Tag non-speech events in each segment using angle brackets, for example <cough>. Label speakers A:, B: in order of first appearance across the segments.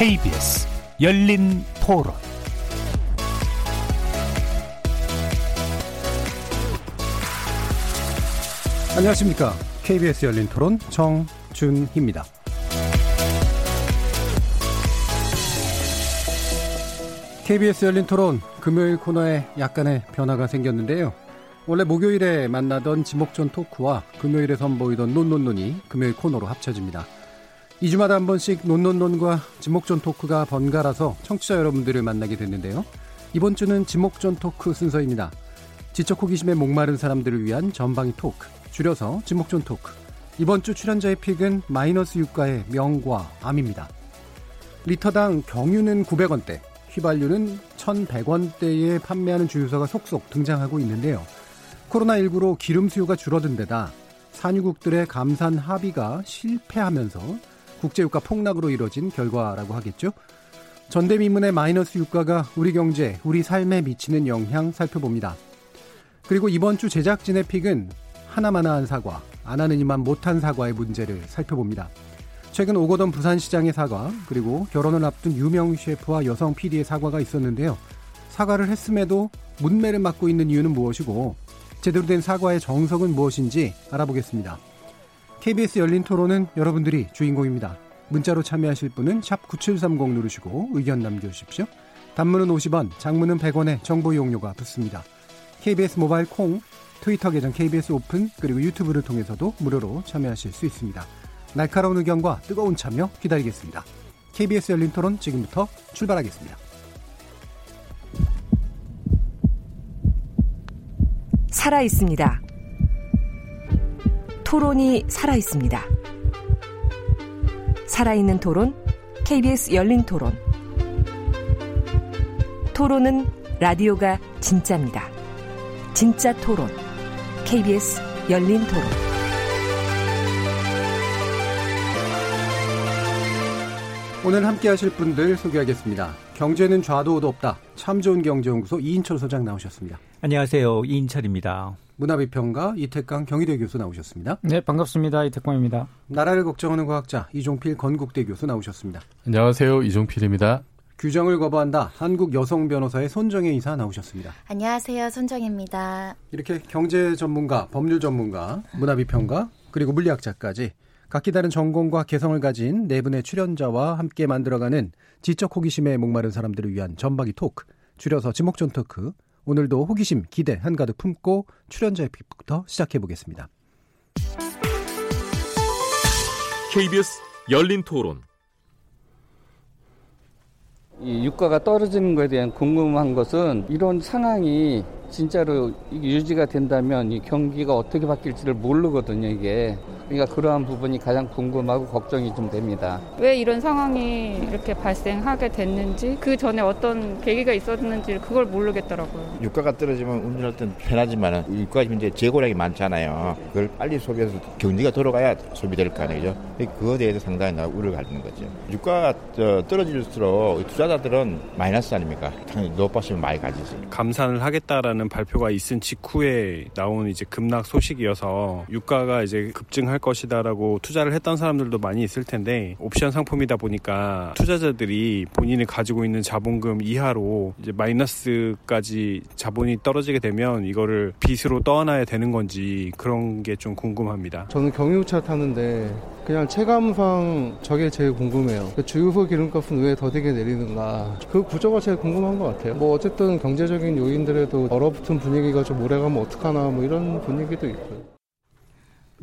A: KBS 열린 토론
B: 안녕하십니까. KBS 열린 토론 정준희입니다. KBS 열린 토론 금요일 코너에 약간의 변화가 생겼는데요. 원래 목요일에 만나던 지목전 토크와 금요일에 선보이던 논논논이 금요일 코너로 합쳐집니다. 2주마다 한 번씩 논논논과 지목전 토크가 번갈아서 청취자 여러분들을 만나게 됐는데요. 이번 주는 지목전 토크 순서입니다. 지적 호기심에 목마른 사람들을 위한 전방위 토크, 줄여서 지목전 토크. 이번 주 출연자의 pick은 마이너스 유가의 명과 암입니다. 리터당 경유는 900원대, 휘발유는 1,100원대에 판매하는 주유소가 속속 등장하고 있는데요. 코로나19로 기름 수요가 줄어든 데다 산유국들의 감산 합의가 실패하면서 국제유가 폭락으로 이뤄진 결과라고 하겠죠. 전대미문의 마이너스 유가가 우리 경제, 우리 삶에 미치는 영향 살펴봅니다. 그리고 이번 주 제작진의 픽은 하나마나한 사과, 안 하는 이만 못한 사과의 문제를 살펴봅니다. 최근 오거돈 부산시장의 사과, 그리고 결혼을 앞둔 유명 셰프와 여성 PD의 사과가 있었는데요. 사과를 했음에도 문매를 맞고 있는 이유는 무엇이고 제대로 된 사과의 정석은 무엇인지 알아보겠습니다. KBS 열린 토론은 여러분들이 주인공입니다. 문자로 참여하실 분은 9730 누르시고 의견 남겨주십시오. 단문은 50원, 장문은 100원의 정보 이용료가 붙습니다. KBS 모바일 콩, 트위터 계정 KBS 오픈, 그리고 유튜브를 통해서도 무료로 참여하실 수 있습니다. 날카로운 의견과 뜨거운 참여 기다리겠습니다. KBS 열린 토론 지금부터 출발하겠습니다.
C: 살아 있습니다. 토론이 살아 있습니다. 살아있는 토론, KBS 열린 토론. 토론은 라디오가 진짜입니다. 진짜 토론, KBS 열린 토론.
B: 오늘 함께 하실 분들 소개하겠습니다. 경제는 좌도 우도 없다. 참 좋은 경제연구소 이인철 소장 나오셨습니다.
D: 안녕하세요. 이인철입니다.
B: 문화비평가 이태강 경희대 교수 나오셨습니다.
E: 네, 반갑습니다. 이태광입니다.
B: 나라를 걱정하는 과학자 이종필 건국대 교수 나오셨습니다.
F: 안녕하세요. 이종필입니다.
B: 규정을 거부한다. 한국 여성 변호사의 손정혜 이사 나오셨습니다.
G: 안녕하세요. 손정혜입니다.
B: 이렇게 경제 전문가, 법률 전문가, 문화비평가, 그리고 물리학자까지 각기 다른 전공과 개성을 가진 네 분의 출연자와 함께 만들어가는 지적 호기심에 목마른 사람들을 위한 전박이 토크, 줄여서 지목전 토크. 오늘도 호기심, 기대 한가득 품고 출연자의 픽부터 시작해 보겠습니다.
H: KBS 열린 토론.
I: 이 유가가 떨어지는 것에 대한 궁금한 것은 이런 상황이 진짜로 유지가 된다면 이 경기가 어떻게 바뀔지를 모르거든요, 이게. 그러니까 그러한 부분이 가장 궁금하고 걱정이 좀 됩니다.
J: 왜 이런 상황이 이렇게 발생하게 됐는지 그 전에 어떤 계기가 있었는지 그걸 모르겠더라고요.
K: 유가가 떨어지면 운전할 땐 편하지만 유가 현재 재고량이 많잖아요. 그걸 빨리 소비해서 경기가 돌아가야 소비될 거 아니죠. 그거에 대해서 상당히 나 우려가 있는 거죠. 유가가 떨어질수록 투자자들은 마이너스 아닙니까? 당연히 높아지면 많이 가지지.
L: 감산을 하겠다라는 발표가 있은 직후에 나온 이제 급락 소식이어서 유가가 이제 급증할 것이다라고 투자를 했던 사람들도 많이 있을 텐데 옵션 상품이다 보니까 투자자들이 본인이 가지고 있는 자본금 이하로 이제 마이너스까지 자본이 떨어지게 되면 이거를 빚으로 떠안아야 되는 건지 그런 게 좀 궁금합니다.
M: 저는 경유차 타는데 그냥 체감상 저게 제일 궁금해요. 그 주유소 기름값은 왜 더디게 내리는가. 그 구조가 제일 궁금한 것 같아요. 뭐 어쨌든 경제적인 요인들에도 얼어붙은 분위기가 좀 오래가면 어떡하나 뭐 이런 분위기도 있고요.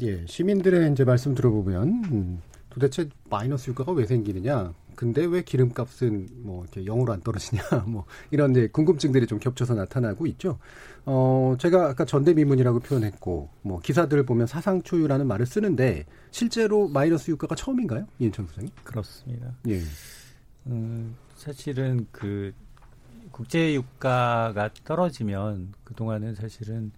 B: 예, 시민들의 이제 말씀 들어보면 음, 도대체 마이너스 유가가 왜 생기느냐? 근데 왜 기름값은 뭐 이렇게 영으로 안 떨어지냐? <laughs> 뭐 이런 이제 궁금증들이 좀 겹쳐서 나타나고 있죠. 어, 제가 아까 전대미문이라고 표현했고 뭐 기사들을 보면 사상 초유라는 말을 쓰는데 실제로 마이너스 유가가 처음인가요? 이인천 소장님?
D: 그렇습니다.
B: 예.
D: 음, 사실은 그 국제 유가가 떨어지면 그 동안은 사실은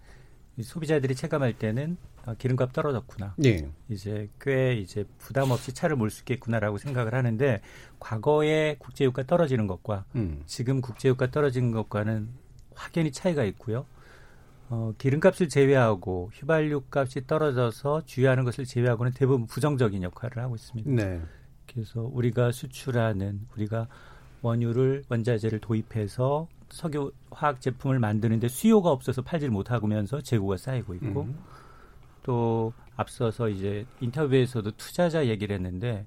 D: 소비자들이 체감할 때는 아, 기름값 떨어졌구나.
B: 네.
D: 이제 꽤 이제 부담 없이 차를 몰 수 있겠구나라고 생각을 하는데 과거에 국제 유가 떨어지는 것과
B: 음.
D: 지금 국제 유가 떨어지는 것과는 확연히 차이가 있고요. 어, 기름값을 제외하고 휘발유 값이 떨어져서 주유하는 것을 제외하고는 대부분 부정적인 역할을 하고 있습니다.
B: 네.
D: 그래서 우리가 수출하는 우리가 원유를 원자재를 도입해서 석유 화학 제품을 만드는데 수요가 없어서 팔질 못하면서 재고가 쌓이고 있고
B: 음.
D: 또 앞서서 이제 인터뷰에서도 투자자 얘기를 했는데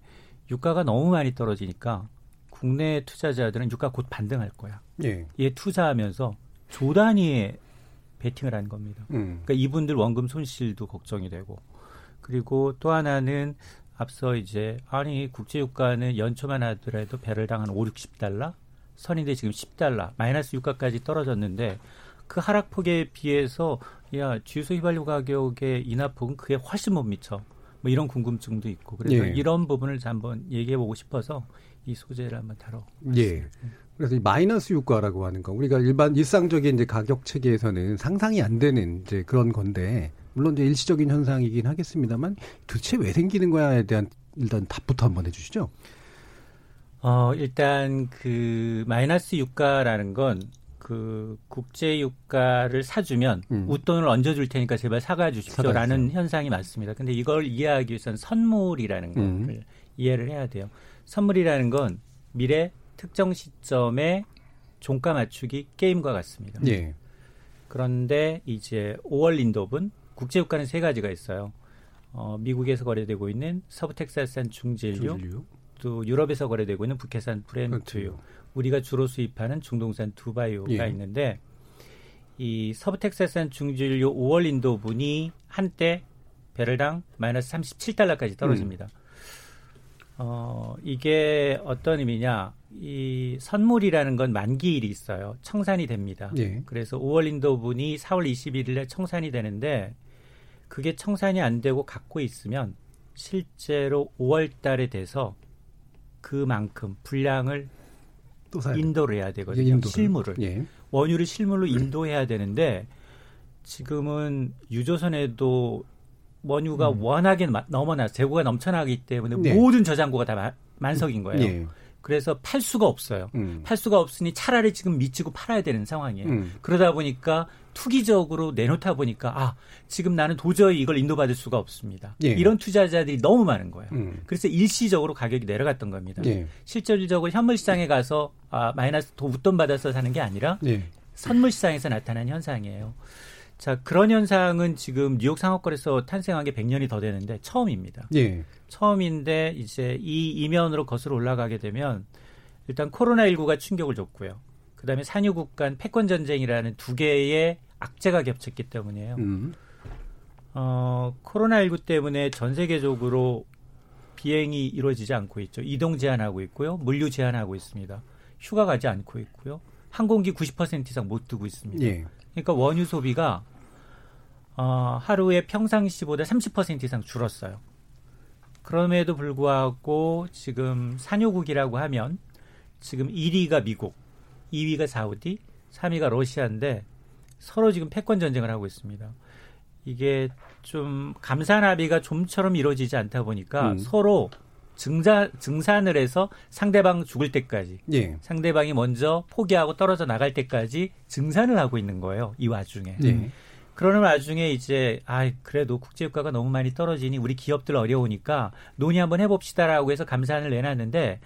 D: 유가가 너무 많이 떨어지니까 국내 투자자들은 유가 곧 반등할 거야.
B: 예.
D: 얘 투자하면서 조 단위의 베팅을 한 겁니다.
B: 음.
D: 그러니까 이분들 원금 손실도 걱정이 되고 그리고 또 하나는 앞서 이제 아니 국제 유가는 연초만 하더라도 배럴당 한 5, 60달러 선인데 지금 10달러 마이너스 유가까지 떨어졌는데 그 하락폭에 비해서 야 주유소 휘발유 가격의 인하폭은 그게 훨씬 못 미쳐 뭐 이런 궁금증도 있고 그래서
B: 예.
D: 이런 부분을 한번 얘기해 보고 싶어서 이 소재를 한번 다뤄.
B: 예. 그래서 이 마이너스 유가라고 하는 거 우리가 일반 일상적인 이제 가격 체계에서는 상상이 안 되는 이제 그런 건데 물론 이제 일시적인 현상이긴 하겠습니다만 도대체 왜 생기는 거야에 대한 일단 답부터 한번 해주시죠.
D: 어, 일단 그 마이너스 유가라는 건 그 국제 유가를 사주면
B: 음.
D: 웃돈을 얹어줄 테니까 제발 사가 주십시오라는. 현상이 맞습니다. 근데 이걸 이해하기 위해서는 선물이라는 거를
B: 음.
D: 이해를 해야 돼요. 선물이라는 건 미래 특정 시점에 종가 맞추기 게임과 같습니다.
B: 예.
D: 그런데 이제 5월 린도분 국제 유가는 세 가지가 있어요. 어, 미국에서 거래되고 있는 서부 텍사스산 중진류,
B: 중진류.
D: 또 유럽에서 거래되고 있는 북해산 브렌트유, 우리가 주로 수입하는 중동산 두바이유가
B: 예.
D: 있는데 이 서부 텍사스산 중진류 5월 인도분이 한때 배럴당 마이너스 37달러까지 떨어집니다. 어, 이게 어떤 의미냐? 이 선물이라는 건 만기일이 있어요. 청산이 됩니다.
B: 예.
D: 그래서 5월 인도분이 4월 21일에 청산이 되는데 그게 청산이 안 되고 갖고 있으면 실제로 5월 달에 돼서 그만큼 분량을
B: 또.
D: 인도를 해야 되거든요.
B: 인도를.
D: 실물을.
B: 예.
D: 원유를 실물로 인도해야 되는데 지금은 유조선에도 원유가 워낙에 마- 너무나 재고가 넘쳐나기 때문에
B: 네.
D: 모든 저장고가 다 마- 만석인 거예요.
B: 예.
D: 그래서 팔 수가 없어요.
B: 음.
D: 팔 수가 없으니 차라리 지금 미치고 팔아야 되는 상황이에요.
B: 음.
D: 그러다 보니까 투기적으로 내놓다 보니까 아 지금 나는 도저히 이걸 인도받을 수가 없습니다.
B: 예.
D: 이런 투자자들이 너무 많은 거예요.
B: 음.
D: 그래서 일시적으로 가격이 내려갔던 겁니다.
B: 예.
D: 실질적으로 현물 시장에 가서 아, 마이너스 도 웃돈 받아서 사는 게 아니라
B: 예.
D: 선물 시장에서 나타난 현상이에요. 자 그런 현상은 지금 뉴욕 상업거래소 탄생한 게 100년이 더 되는데 처음입니다.
B: 예.
D: 처음인데 이제 이 이면으로 거슬러 올라가게 되면 일단 코로나19가 충격을 줬고요. 그다음에 산유국 간 패권 전쟁이라는 두 개의 악재가 겹쳤기 때문이에요.
B: 음.
D: 어, 코로나19 때문에 전 세계적으로 비행이 이루어지지 않고 있죠. 이동 제한하고 있고요. 물류 제한하고 있습니다. 휴가 가지 않고 있고요. 항공기 90% 이상 못 뜨고 있습니다.
B: 예.
D: 그러니까 원유 소비가 어, 하루에 평상시보다 30% 이상 줄었어요. 그럼에도 불구하고 지금 산유국이라고 하면 지금 1위가 미국, 2위가 사우디, 3위가 러시아인데 서로 지금 패권 전쟁을 하고 있습니다. 이게 좀 감산 합의가 좀처럼 이루어지지 않다 보니까
B: 음.
D: 서로 증자, 증산을 해서 상대방 죽을 때까지
B: 예.
D: 상대방이 먼저 포기하고 떨어져 나갈 때까지 증산을 하고 있는 거예요. 이 와중에.
B: 예.
D: 그러는 와중에 이제 아 그래도 국제유가가 너무 많이 떨어지니 우리 기업들 어려우니까 논의 한번 해봅시다라고 해서 감산을 내놨는데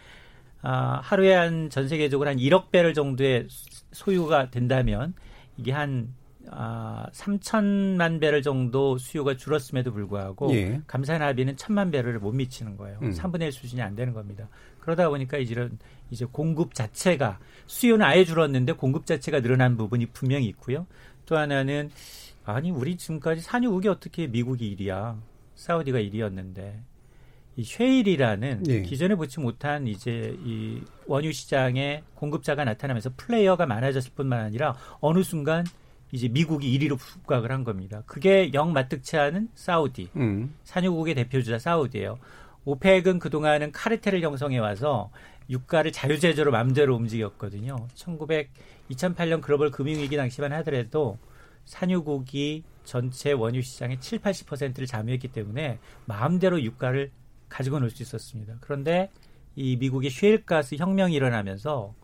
D: 아, 하루에 한 전 세계적으로 한 1억 배럴 정도의 수- 소유가 된다면 이게 한 아, 3천만 배럴 정도 수요가 줄었음에도 불구하고
B: 예.
D: 감산 합의는 천만 배럴을 못 미치는 거예요.
B: 음.
D: 3분의 1 수준이 안 되는 겁니다. 그러다 보니까 이런 이제 공급 자체가 수요는 아예 줄었는데 공급 자체가 늘어난 부분이 분명히 있고요. 또 하나는 아니 우리 지금까지 산유국이 어떻게 미국이 1위야? 사우디가 1위였는데 이 쉐일이라는
B: 예.
D: 기존에 보지 못한 이제 이 원유 시장에 공급자가 나타나면서 플레이어가 많아졌을 뿐만 아니라 어느 순간 이제 미국이 1위로 급락을 한 겁니다. 그게 영 마뜩치 않은 사우디.
B: 음.
D: 산유국의 대표주자 사우디예요. 오펙은 그동안은 카르텔을 형성해 와서 유가를 자유제조로 마음대로 움직였거든요. 1900, 2008년 글로벌 금융위기 당시만 하더라도 산유국이 전체 원유 시장의 7, 80%를 점유했기 때문에 마음대로 유가를 가지고 놀 수 있었습니다. 그런데 이 미국의 쉐일가스 혁명이 일어나면서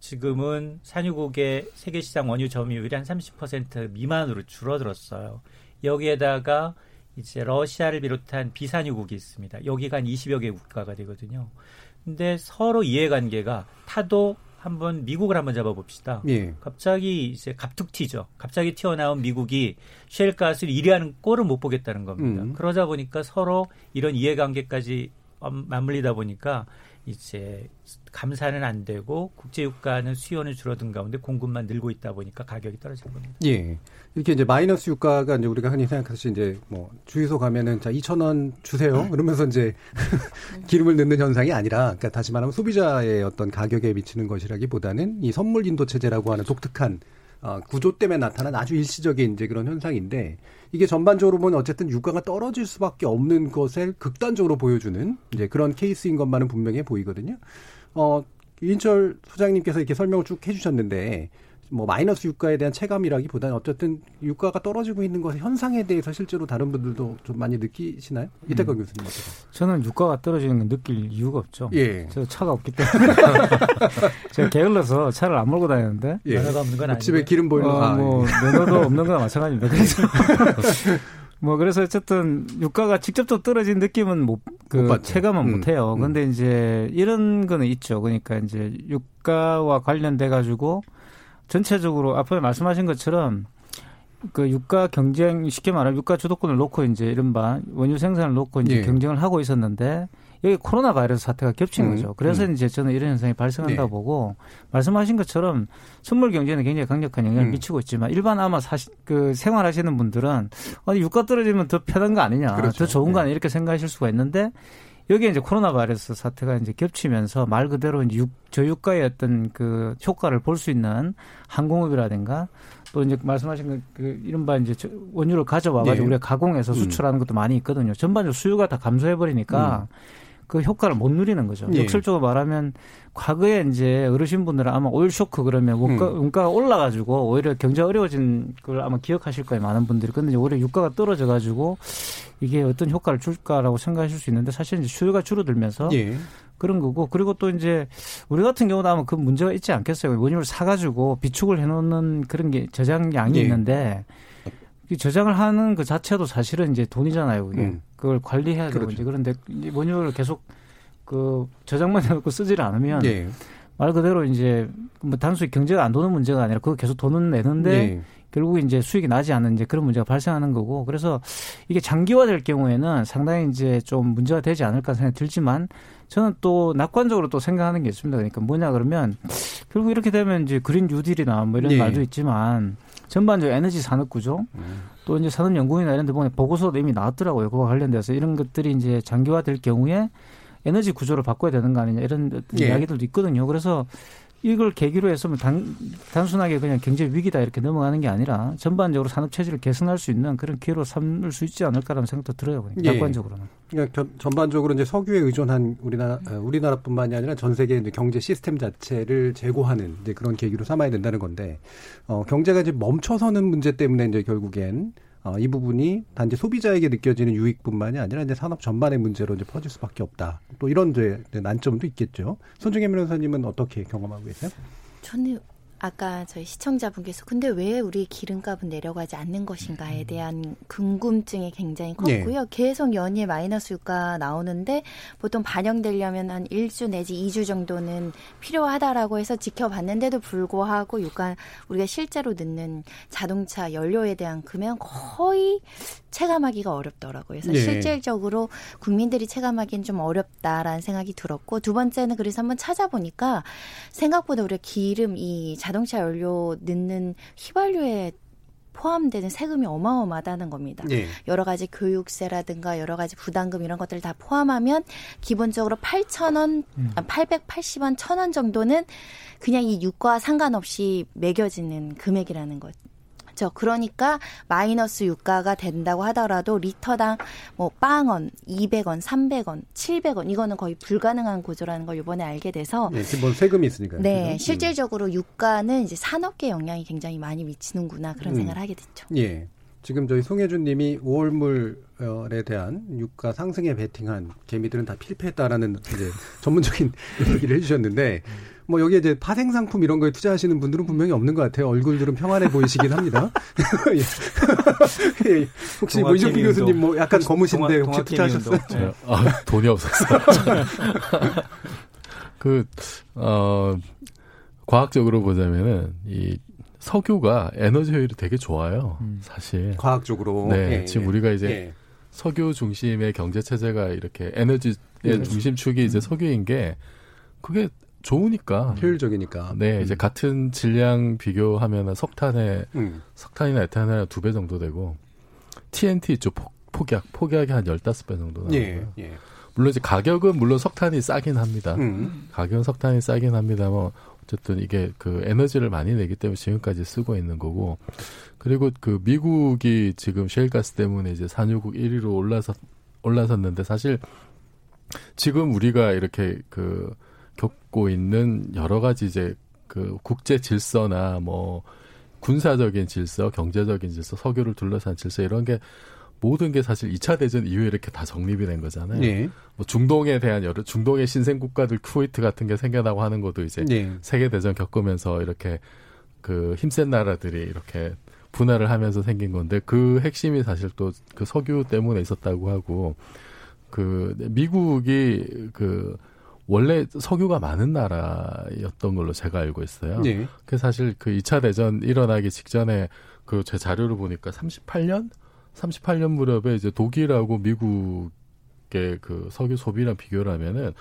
D: 지금은 산유국의 세계 시장 원유 점유율이 한 30% 미만으로 줄어들었어요. 여기에다가 이제 러시아를 비롯한 비산유국이 있습니다. 여기가 한 20여 개 국가가 되거든요. 근데 서로 이해관계가 타도 한번 미국을 한번 잡아봅시다.
B: 예.
D: 갑자기 이제 갑툭 튀죠. 갑자기 튀어나온 미국이 쉘 가스를 1위하는 꼴을 못 보겠다는 겁니다.
B: 음.
D: 그러자 보니까 서로 이런 이해관계까지 맞물리다 보니까 이제 감사는 안 되고 국제유가는 수요는 줄어든 가운데 공급만 늘고 있다 보니까 가격이 떨어진 겁니다.
B: 예. 이렇게 이제 마이너스 유가가 이제 우리가 흔히 생각하듯이 이제 뭐 주유소 가면은 자 2천 원 주세요. 그러면서 이제 <laughs> 기름을 넣는 현상이 아니라 그러니까 다시 말하면 소비자의 어떤 가격에 미치는 것이라기보다는 이 선물 인도 체제라고 하는 독특한 어, 구조 때문에 나타난 아주 일시적인 이제 그런 현상인데 이게 전반적으로 보면 어쨌든 유가가 떨어질 수밖에 없는 것을 극단적으로 보여주는 이제 그런 케이스인 것만은 분명해 보이거든요. 어, 윤철 소장님께서 이렇게 설명을 쭉 해주셨는데 뭐 마이너스 유가에 대한 체감이라기보다는 어쨌든 유가가 떨어지고 있는 것의 현상에 대해서 실제로 다른 분들도 좀 많이 느끼시나요? 이태권 음. 교수님 어떠세요?
E: 저는 유가가 떨어지는 걸 느낄 이유가 없죠.
B: 예.
E: 저 차가 없기 때문에 <laughs> 제가 게을러서 차를 안 몰고 다니는데
D: 예. 면허가 없는 건 아니고
B: 집에 기름 보이는
E: 어,
B: 아,
E: 뭐
B: 예.
E: 면허도 없는 거나 마찬가지입니다. 그래서 <laughs> 뭐 그래서 어쨌든 유가가 직접적으로 떨어진 느낌은 못, 그 체감은
B: 음.
E: 못 해요. 근데 이제 이런 거는 있죠. 그러니까 이제 유가와 관련돼 가지고 전체적으로 앞에 말씀하신 것처럼 그 유가 경쟁 쉽게 말하면 유가 주도권을 놓고 이제 이른바 원유 생산을 놓고 이제
B: 예.
E: 경쟁을 하고 있었는데 여기 코로나 바이러스 사태가 겹친
B: 음,
E: 거죠. 그래서
B: 음.
E: 이제 저는 이런 현상이 발생한다 고
B: 네.
E: 보고 말씀하신 것처럼 선물 경제는 굉장히 강력한 영향을
B: 음.
E: 미치고 있지만 일반 아마 사시, 그 생활하시는 분들은 아니 유가 떨어지면 더 편한 거 아니냐,
B: 그렇죠.
E: 더 좋은 거
B: 네.
E: 아니냐 이렇게 생각하실 수가 있는데 여기에 이제 코로나 바이러스 사태가 이제 겹치면서 말 그대로 이제 유, 저유가의 어떤 그 효과를 볼 수 있는 항공업이라든가 또 이제 말씀하신 그 이른바 이제 저- 원유를 가져와 가지고
B: 네.
E: 우리가 가공해서
B: 음.
E: 수출하는 것도 많이 있거든요. 전반적으로 수요가 다 감소해 버리니까 그 효과를 못 누리는 거죠.
B: 예.
E: 역설적으로 말하면 과거에 이제 어르신분들은 아마 오일 쇼크 그러면 원가,
B: 음.
E: 원가가 올라가지고 오히려 경제 가 어려워진 걸 아마 기억하실 거예요. 많은 분들이. 근데 오히려 유가가 떨어져가지고 이게 어떤 효과를 줄까라고 생각하실 수 있는데 사실 이제 수요가 줄어들면서
B: 예.
E: 그런 거고 그리고 또 이제 우리 같은 경우도 아마 그 문제가 있지 않겠어요. 원유를 사가지고 비축을 해놓는 그런 게 저장량이
B: 예.
E: 있는데 이 저장을 하는 그 자체도 사실은 이제 돈이잖아요. 그게
B: 음.
E: 그걸 관리해야 되고
B: 그렇죠.
E: 이제 그런데 이 원유를 계속 그 저장만 해놓고 쓰지를 않으면
B: 예.
E: 말 그대로 이제 뭐 단순히 경제가 안 도는 문제가 아니라 그거 계속 돈은 내는데
B: 예.
E: 결국 이제 수익이 나지 않는 이제 그런 문제가 발생하는 거고 그래서 이게 장기화될 경우에는 상당히 이제 좀 문제가 되지 않을까 생각이 들지만 저는 또 낙관적으로 또 생각하는 게 있습니다. 그러니까 뭐냐 그러면 결국 이렇게 되면 이제 그린 뉴딜이나 뭐 이런
B: 예.
E: 말도 있지만 전반적으로 에너지 산업 구조 또 이제 산업연구원이나 이런 데 보면 보고서도 이미 나왔더라고요. 그와 관련돼서 이런 것들이 이제 장기화될 경우에 에너지 구조를 바꿔야 되는 거 아니냐 이런
B: 예.
E: 이야기들도 있거든요. 그래서 이걸 계기로 해서 뭐 단, 단순하게 그냥 경제 위기다 이렇게 넘어가는 게 아니라 전반적으로 산업 체질을 개선할 수 있는 그런 기회로 삼을 수 있지 않을까라는 생각도 들어요. 그러니까
B: 예.
E: 낙관적으로는.
B: 그러니까 전- 전반적으로 이제 석유에 의존한 우리나라 어, 우리나라뿐만이 아니라 전 세계 이제 경제 시스템 자체를 제고하는 이제 그런 계기로 삼아야 된다는 건데 어, 경제가 이제 멈춰서는 문제 때문에 이제 결국엔 어, 이 부분이 단지 소비자에게 느껴지는 유익뿐만이 아니라 이제 산업 전반의 문제로 이제 퍼질 수밖에 없다. 또 이런 이제 난점도 있겠죠. 손중혜 변호사님은 어떻게 경험하고 계세요?
G: 저는 아까 저희 시청자분께서 근데 왜 우리 기름값은 내려가지 않는 것인가에 대한 궁금증이 굉장히
B: 예.
G: 컸고요. 계속 연이에 마이너스 유가 나오는데 보통 반영되려면 한 1주 내지 2주 정도는 필요하다라고 해서 지켜봤는데도 불구하고 유가 우리가 실제로 넣는 자동차 연료에 대한 금액은 거의 체감하기가 어렵더라고요. 그래서
B: 예.
G: 실질적으로 국민들이 체감하기는 좀 어렵다라는 생각이 들었고 두 번째는 그래서 한번 찾아보니까 생각보다 우리가 기름 이 자동차 연료 넣는 휘발유에 포함되는 세금이 어마어마하다는 겁니다.
B: 예.
G: 여러 가지 교육세라든가 여러 가지 부담금 이런 것들을 다 포함하면 기본적으로 8,000원,
E: 음.
G: 아, 880원, 1,000원 정도는 그냥 이 유가와 상관없이 매겨지는 금액이라는 거죠. 그러니까 마이너스 유가가 된다고 하더라도 리터당 뭐 빵원, 200원, 300원, 700원 이거는 거의 불가능한 구조라는 걸 이번에 알게 돼서
B: 예, 기본 세금이 있으니까요.
G: 네,
B: 그죠?
G: 실질적으로 유가는 이제 산업계 영향이 굉장히 많이 미치는구나 그런
B: 음.
G: 생각을 하게 됐죠.
B: 예. 지금 저희 송혜준 님이 5월물에 대한 유가 상승에 베팅한 개미들은 다 필패했다라는 이제 전문적인 <laughs> 얘기를 해주셨는데 뭐 여기에 이제 파생 상품 이런 거에 투자하시는 분들은 분명히 없는 것 같아요. 얼굴들은 평안해 보이시긴 합니다. <laughs> <laughs> 예. 예. 혹시 뭐 이종필 교수님 뭐 약간 검으신데 혹시 투자하셨어요?
F: 네. 아, 돈이 없었어요. <laughs> 그, 어, 과학적으로 보자면은 이 석유가 에너지 효율이 되게 좋아요. 음. 사실.
B: 과학적으로.
F: 네. 예, 지금 예. 우리가 이제 예. 석유 중심의 경제 체제가 이렇게 에너지의 음. 중심축이 이제 석유인 게 그게 좋으니까
B: 효율적이니까.
F: 네, 이제 음. 같은 질량 비교하면 석탄의 음. 석탄이나 에탄올이 두배 정도 되고 TNT 있죠. 폭, 폭약, 폭약이 한 열다섯 배 정도 나와요. 예, 예. 물론 이제 가격은 물론 석탄이 싸긴 합니다. 음. 가격은 석탄이 싸긴 합니다만 뭐 어쨌든 이게 그 에너지를 많이 내기 때문에 지금까지 쓰고 있는 거고 그리고 그 미국이 지금 셰일가스 때문에 이제 산유국 1위로 올라서 올라섰는데 사실 지금 우리가 이렇게 그 겪고 있는 여러 가지 이제 그 국제 질서나 뭐 군사적인 질서, 경제적인 질서, 석유를 둘러싼 질서 이런 게 모든 게 사실 2차 대전 이후에 이렇게 다 정립이 된 거잖아요. 네. 뭐 중동에 대한 여러 중동의 신생 국가들 쿠웨이트 같은 게 생겨나고 하는 것도 이제 네. 세계 대전 겪으면서 이렇게 그 힘센 나라들이 이렇게 분할을 하면서 생긴 건데 그 핵심이 사실 또 그 석유 때문에 있었다고 하고 그 미국이 그 원래 석유가 많은 나라였던 걸로 제가 알고 있어요. 네. 그 사실 그 2차 대전 일어나기 직전에 그 제 자료를 보니까 38년 38년 무렵에 이제 독일하고 미국의 그 석유 소비랑 비교를 하면은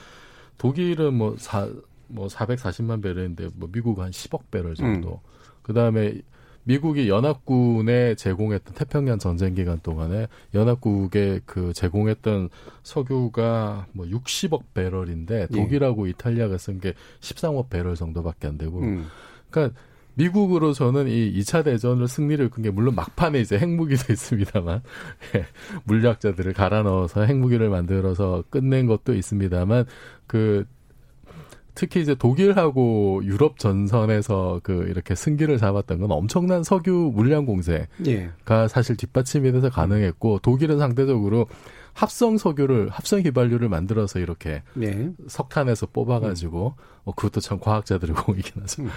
F: 독일은 뭐 사, 뭐 440만 배럴인데 뭐 미국은 한 10억 배럴 정도. 음. 그 다음에 미국이 연합군에 제공했던 태평양 전쟁 기간 동안에 연합국에 그 제공했던 석유가 뭐 60억 배럴인데 예. 독일하고 예. 이탈리아가 쓴 게 13억 배럴 정도밖에 안 되고. 음. 그러니까 미국으로서는 이 2차 대전을 승리를 끈 게 물론 막판에 이제 핵무기도 <laughs> 있습니다만 예, 물리학자들을 갈아 넣어서 핵무기를 만들어서 끝낸 것도 있습니다만 그 특히 이제 독일하고 유럽 전선에서 그 이렇게 승기를 잡았던 건 엄청난 석유 물량 공세가 예. 사실 뒷받침이 돼서 가능했고 독일은 상대적으로 합성 석유를 합성 휘발유를 만들어서 이렇게 네. 석탄에서 뽑아가지고 음. 어, 그것도 참 과학자들의 <laughs> 공이긴 하죠. 음.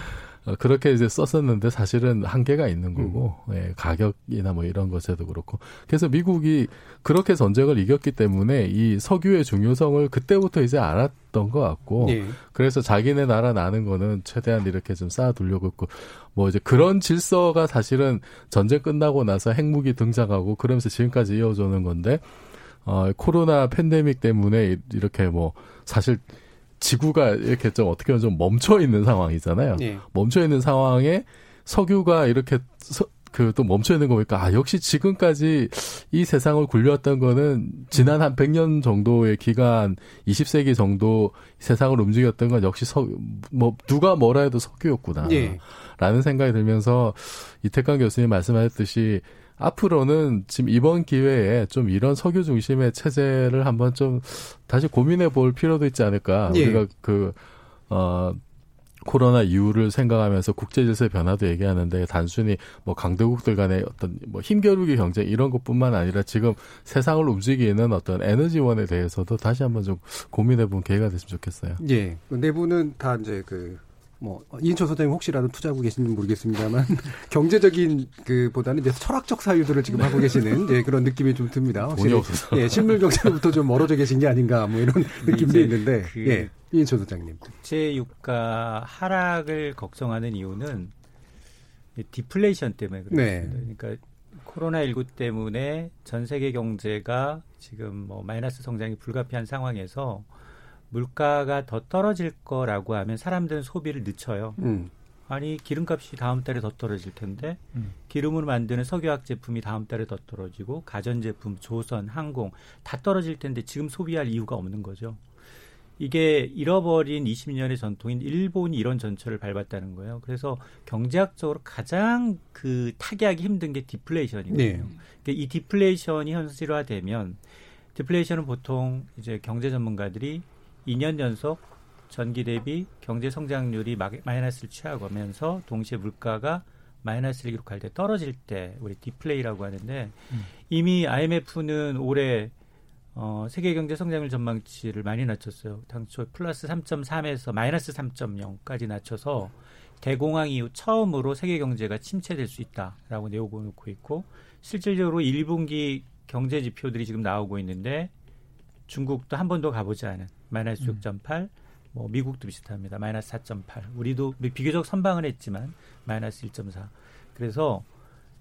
F: 어, 그렇게 이제 썼었는데 사실은 한계가 있는 거고 음. 예, 가격이나 뭐 이런 것에도 그렇고 그래서 미국이 그렇게 전쟁을 이겼기 때문에 이 석유의 중요성을 그때부터 이제 알았던 것 같고 네. 그래서 자기네 나라 나는 거는 최대한 이렇게 좀 쌓아두려고 했고 뭐 이제 그런 질서가 사실은 전쟁 끝나고 나서 핵무기 등장하고 그러면서 지금까지 이어져오는 건데 어 코로나 팬데믹 때문에 이렇게 뭐 사실 지구가 이렇게 좀 어떻게 보면 좀 멈춰 있는 상황이잖아요. 네. 멈춰 있는 상황에 석유가 이렇게 그 또 멈춰 있는 거 보니까 아 역시 지금까지 이 세상을 굴려왔던 거는 지난 한 100년 정도의 기간 20세기 정도 세상을 움직였던 건 역시 석뭐 누가 뭐라 해도 석유였구나. 네. 라는 생각이 들면서 이태강 교수님 말씀하셨듯이 앞으로는 지금 이번 기회에 좀 이런 석유 중심의 체제를 한번 좀 다시 고민해 볼 필요도 있지 않을까. 예. 우리가 그, 어, 코로나 이후를 생각하면서 국제 질서의 변화도 얘기하는데 단순히 뭐 강대국들 간의 어떤 뭐 힘겨루기 경쟁 이런 것뿐만 아니라 지금 세상을 움직이는 어떤 에너지원에 대해서도 다시 한번 좀 고민해 본 기회가 됐으면 좋겠어요.
B: 예. 내부는 다 이제 그 뭐 이인철 소장님 혹시라도 투자하고 계신지 모르겠습니다만 <laughs> 경제적인 그보다는 이제 철학적 사유들을 지금 하고 계시는 예, 그런 느낌이 좀 듭니다.
F: 확실히
B: 예, 실물 경제로부터 좀 멀어져 계신 게 아닌가 뭐 이런 느낌도 있는데 그 예, 이인철 소장님.
D: 국제 유가 하락을 걱정하는 이유는 디플레이션 때문에 그렇습니다. 네. 그러니까 코로나 19 때문에 전 세계 경제가 지금 뭐 마이너스 성장이 불가피한 상황에서 물가가 더 떨어질 거라고 하면 사람들은 소비를 늦춰요. 음. 아니 기름값이 다음 달에 더 떨어질 텐데 음. 기름으로 만드는 석유화학 제품이 다음 달에 더 떨어지고 가전제품, 조선, 항공 다 떨어질 텐데 지금 소비할 이유가 없는 거죠. 이게 잃어버린 20년의 전통인 일본이 이런 전철을 밟았다는 거예요. 그래서 경제학적으로 가장 그 타개하기 힘든 게 디플레이션이거든요. 네. 그러니까 이 디플레이션이 현실화되면 디플레이션은 보통 이제 경제 전문가들이 2년 연속 전기 대비 경제 성장률이 마이너스를 취하면서 동시에 물가가 마이너스를 기록할 때 떨어질 때 우리 디플레이라고 하는데 음. 이미 IMF는 올해 어, 세계 경제 성장률 전망치를 많이 낮췄어요. 당초 플러스 3.3에서 마이너스 3.0까지 낮춰서 대공황 이후 처음으로 세계 경제가 침체될 수 있다라고 내어놓고 있고 실질적으로 1분기 경제 지표들이 지금 나오고 있는데 중국도 한 번도 가보지 않은 마이너스 6.8, 음. 뭐 미국도 비슷합니다. 마이너스 4.8. 우리도 비교적 선방을 했지만 마이너스 1.4. 그래서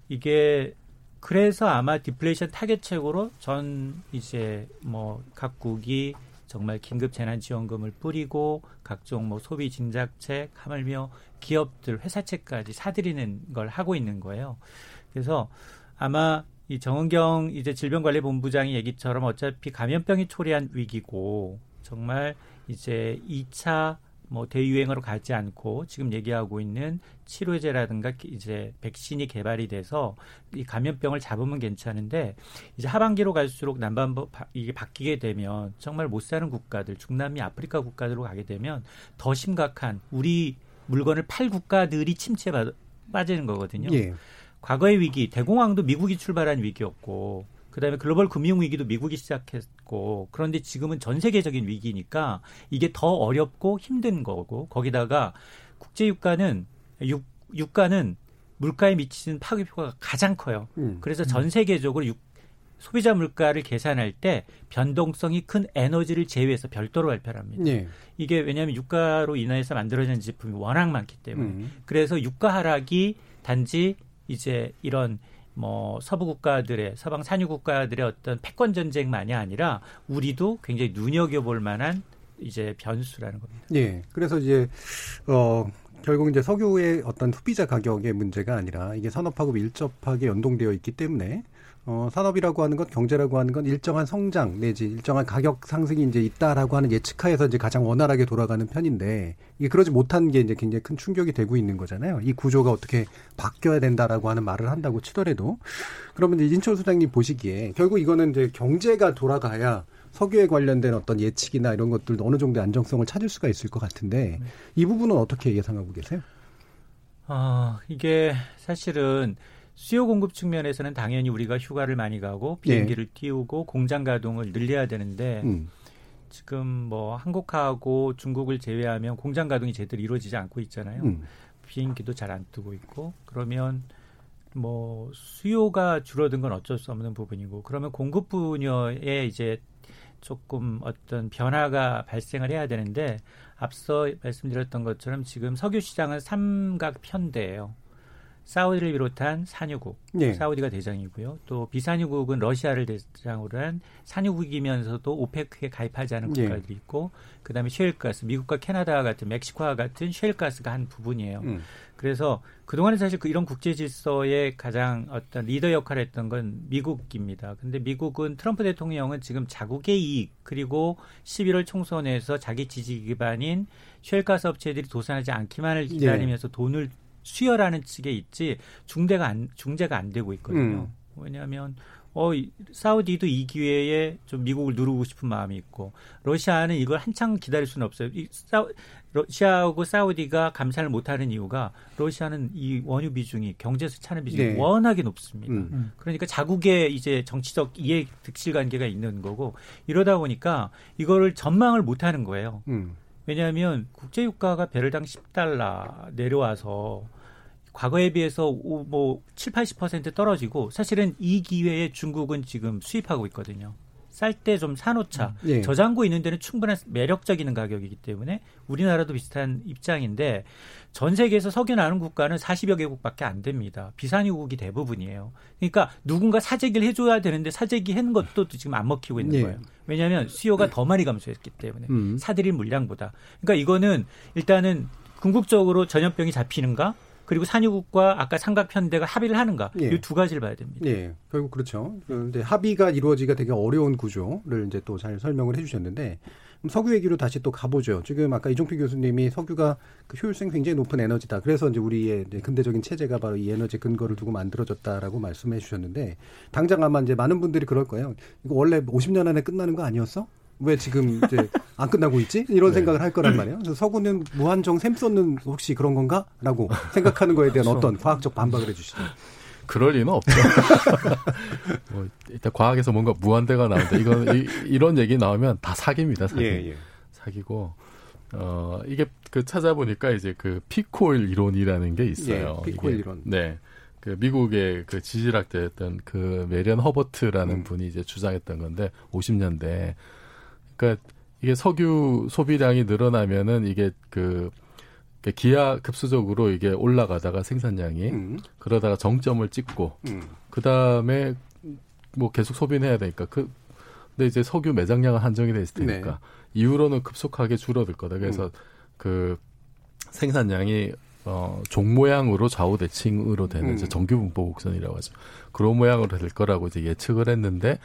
D: 이게 그래서 아마 디플레이션 타겟책으로 전 이제 뭐 각국이 정말 긴급 재난 지원금을 뿌리고 각종 뭐 소비 진작책 하물며 기업들 회사책까지 사들이는 걸 하고 있는 거예요. 그래서 아마 이 정은경 이제 질병관리본부장이 얘기처럼 어차피 감염병이 초래한 위기고 정말 이제 2차 뭐 대유행으로 가지 않고 지금 얘기하고 있는 치료제라든가 이제 백신이 개발이 돼서 이 감염병을 잡으면 괜찮은데 이제 하반기로 갈수록 남반부 이게 바뀌게 되면 정말 못 사는 국가들 중남미 아프리카 국가들로 가게 되면 더 심각한 우리 물건을 팔 국가들이 침체 빠지는 거거든요. 예. 과거의 위기 대공황도 미국이 출발한 위기였고 그다음에 글로벌 금융 위기도 미국이 시작했고 그런데 지금은 전 세계적인 위기니까 이게 더 어렵고 힘든 거고 거기다가 국제 유가는 유, 유가는 물가에 미치는 파급 효과가 가장 커요. 음. 그래서 전 세계적으로 유, 소비자 물가를 계산할 때 변동성이 큰 에너지를 제외해서 별도로 발표를 합니다. 네. 이게 왜냐하면 유가로 인해서 만들어진 제품이 워낙 많기 때문에 음. 그래서 유가 하락이 단지 이제 이런 뭐 서부 국가들의 서방 산유 국가들의 어떤 패권 전쟁만이 아니라 우리도 굉장히 눈여겨볼 만한 이제 변수라는 겁니다.
B: 예. 그래서 이제 어 결국 이제 석유의 어떤 소비자 가격의 문제가 아니라 이게 산업하고 밀접하게 연동되어 있기 때문에 어, 산업이라고 하는 것, 경제라고 하는 건 일정한 성장 내지 일정한 가격 상승이 이제 있다라고 하는 예측하에서 이제 가장 원활하게 돌아가는 편인데 이게 그러지 못한 게 이제 굉장히 큰 충격이 되고 있는 거잖아요. 이 구조가 어떻게 바뀌어야 된다라고 하는 말을 한다고 치더라도 그러면 이제 인천 소장님 보시기에 결국 이거는 이제 경제가 돌아가야 석유에 관련된 어떤 예측이나 이런 것들도 어느 정도 안정성을 찾을 수가 있을 것 같은데 이 부분은 어떻게 예상하고 계세요?
D: 아, 이게 사실은 수요 공급 측면에서는 당연히 우리가 휴가를 많이 가고 비행기를 네. 띄우고 공장 가동을 늘려야 되는데 음. 지금 뭐 한국하고 중국을 제외하면 공장 가동이 제대로 이루어지지 않고 있잖아요. 음. 비행기도 잘 안 뜨고 있고 그러면 뭐 수요가 줄어든 건 어쩔 수 없는 부분이고 그러면 공급 분야에 이제 조금 어떤 변화가 발생을 해야 되는데 앞서 말씀드렸던 것처럼 지금 석유 시장은 삼각 편대예요. 사우디를 비롯한 산유국, 네. 사우디가 대장이고요. 또 비산유국은 러시아를 대장으로 한 산유국이면서도 오페크에 가입하지 않은 네. 국가들이 있고, 그다음에 셰일가스, 미국과 캐나다와 같은 멕시코와 같은 셰일가스가 한 부분이에요. 음. 그래서 그동안에 사실 그 이런 국제 질서의 가장 어떤 리더 역할을 했던 건 미국입니다. 근데 미국은 트럼프 대통령은 지금 자국의 이익 그리고 11월 총선에서 자기 지지 기반인 셰일가스 업체들이 도산하지 않기만을 기다리면서 네. 돈을 수혈하는 측에 있지 중대가 안 중재가 안 되고 있거든요. 음. 왜냐하면 어 사우디도 이 기회에 좀 미국을 누르고 싶은 마음이 있고 러시아는 이걸 한창 기다릴 수는 없어요. 이 사, 러시아하고 사우디가 감산을 못하는 이유가 러시아는 이 원유 비중이 경제에서 차는 비중이 네. 워낙에 높습니다. 음. 음. 그러니까 자국의 이제 정치적 이해 득실 관계가 있는 거고 이러다 보니까 이거를 전망을 못하는 거예요. 음. 왜냐하면 국제 유가가 배럴당 10달러 내려와서 과거에 비해서 뭐 7, 80% 떨어지고 사실은 이 기회에 중국은 지금 수입하고 있거든요. 쌀 때 좀 사놓자. 음, 예. 저장고 있는 데는 충분한 매력적인 가격이기 때문에 우리나라도 비슷한 입장인데 전 세계에서 석유 나는 국가는 40여 개국밖에 안 됩니다. 비산유국이 대부분이에요. 그러니까 누군가 사재기를 해줘야 되는데 사재기 하는 것도 지금 안 먹히고 있는 네. 거예요. 왜냐하면 수요가 더 많이 감소했기 때문에 음. 사들인 물량보다. 그러니까 이거는 일단은 궁극적으로 전염병이 잡히는가 그리고 산유국과 아까 삼각편대가 합의를 하는가 예. 이두 가지를 봐야 됩니다.
B: 예, 결국 그렇죠. 그런데 합의가 이루어지기가 되게 어려운 구조를 이제 또 잘 설명을 해주셨는데 석유 얘기로 다시 또 가보죠. 지금 아까 이종필 교수님이 석유가 그 효율성 굉장히 높은 에너지다. 그래서 이제 우리의 이제 근대적인 체제가 바로 이 에너지 근거를 두고 만들어졌다라고 말씀해 주셨는데 당장 아마 이제 많은 분들이 그럴 거예요. 이거 원래 50년 안에 끝나는 거 아니었어? 왜 지금 이제 안 끝나고 있지? 이런 네. 생각을 할 거란 말이에요. 그래서 서구는 무한정 샘 쏟는 혹시 그런 건가? 라고 생각하는 거에 대한 그렇죠. 어떤 과학적 반박을 해 주시죠.
F: 그럴 리는 없죠. <laughs> 뭐 일단 과학에서 뭔가 무한대가 나온다. 이건 이, 런 얘기 나오면 다 사기입니다. 사기. 예, 예. 사기고 어 이게 그 찾아보니까 이제 그 peak oil 이론이라는 게 있어요.
B: 예, peak oil 이론.
F: 네. 그 미국의 그 지질학자였던 그 메리언 허버트라는 음. 분이 이제 주장했던 건데 50년대 그러니까 이게 석유 소비량이 늘어나면은 이게 그 기하 급수적으로 이게 올라가다가 생산량이 음. 그러다가 정점을 찍고 음. 그 다음에 뭐 계속 소비는 해야 되니까 그 근데 이제 석유 매장량은 한정이 돼 있을 테니까 네. 이후로는 급속하게 줄어들 거다. 그래서 음. 그 생산량이 어, 종 모양으로 좌우 대칭으로 되는 음. 이제 정규 분포 곡선이라고 하죠. 그런 모양으로 될 거라고 이제 예측을 했는데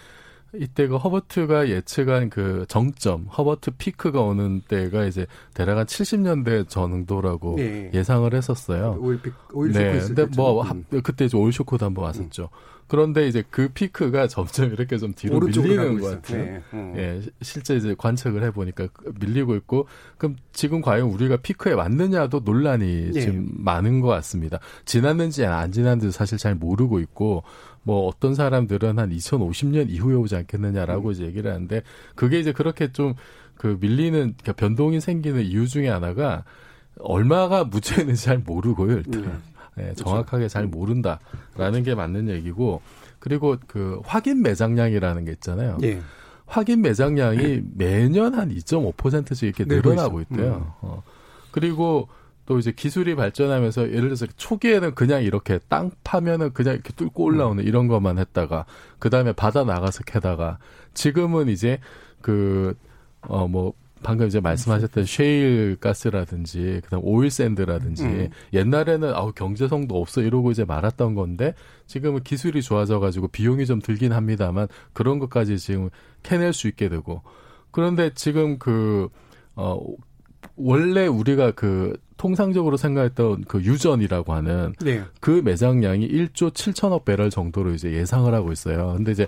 F: 이때 그 허버트가 예측한 그 정점, 허버트 피크가 오는 때가 이제 대략 한 70년대 정도라고 네. 예상을 했었어요.
B: 오일 피, 오일 쇼크 네.
F: 근데 뭐 음. 그때 이제 오일 쇼크도 한번 왔었죠. 음. 그런데 이제 그 피크가 <laughs> 점점 이렇게 좀 뒤로 밀리는 것 같아요. 네. 음. 예, 실제 이제 관측을 해 보니까 밀리고 있고, 그럼 지금 과연 우리가 피크에 왔느냐도 논란이 네. 지금 많은 것 같습니다. 지났는지 안 지났는지 사실 잘 모르고 있고, 뭐 어떤 사람들은 한 2050년 이후에 오지 않겠느냐라고 음. 이제 얘기를 하는데 그게 이제 그렇게 좀 그 밀리는 그러니까 변동이 생기는 이유 중에 하나가 얼마가 묻혀 있는지 잘 모르고요 일단 음. 네, 그렇죠. 정확하게 그렇죠. 잘 모른다라는 게 맞는 얘기고 그리고 그 확인 매장량이라는 게 있잖아요. 예. 확인 매장량이 매년 한 2.5%씩 이렇게 늘어나고 있대요. 음. 어. 그리고 또 이제 기술이 발전하면서 예를 들어서 초기에는 그냥 이렇게 땅 파면은 그냥 이렇게 뚫고 올라오는 음. 이런 것만 했다가 그 다음에 바다 나가서 캐다가 지금은 이제 그 어 뭐 방금 이제 말씀하셨던 셰일 가스라든지 그다음 오일 샌드라든지 음. 옛날에는 아우 경제성도 없어 이러고 이제 말았던 건데 지금은 기술이 좋아져 가지고 비용이 좀 들긴 합니다만 그런 것까지 지금 캐낼 수 있게 되고 그런데 지금 그 어 원래 우리가 그 통상적으로 생각했던 그 유전이라고 하는 네. 그 매장량이 1조 7천억 배럴 정도로 이제 예상을 하고 있어요. 근데 이제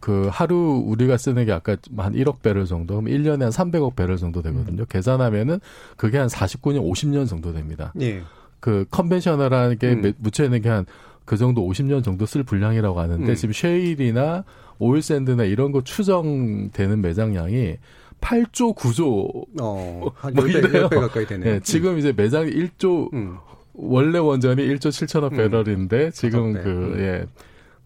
F: 그 하루 우리가 쓰는 게 아까 한 1억 배럴 정도, 그럼 1년에 한 300억 배럴 정도 되거든요. 음. 계산하면은 그게 한 49년, 50년 정도 됩니다. 네. 그 컨벤셔널한 게 음. 묻혀 있는 게 한 그 정도 50년 정도 쓸 분량이라고 하는데 음. 지금 쉐일이나 오일샌드나 이런 거 추정되는 매장량이 8조 9조
B: 어, 한 뭐 10배, 10배 가까이 되네요. 네,
F: 지금 이제 매장이 1조 음. 원래 원전이 1조 7천억 음. 배럴인데 지금 그 음. 예.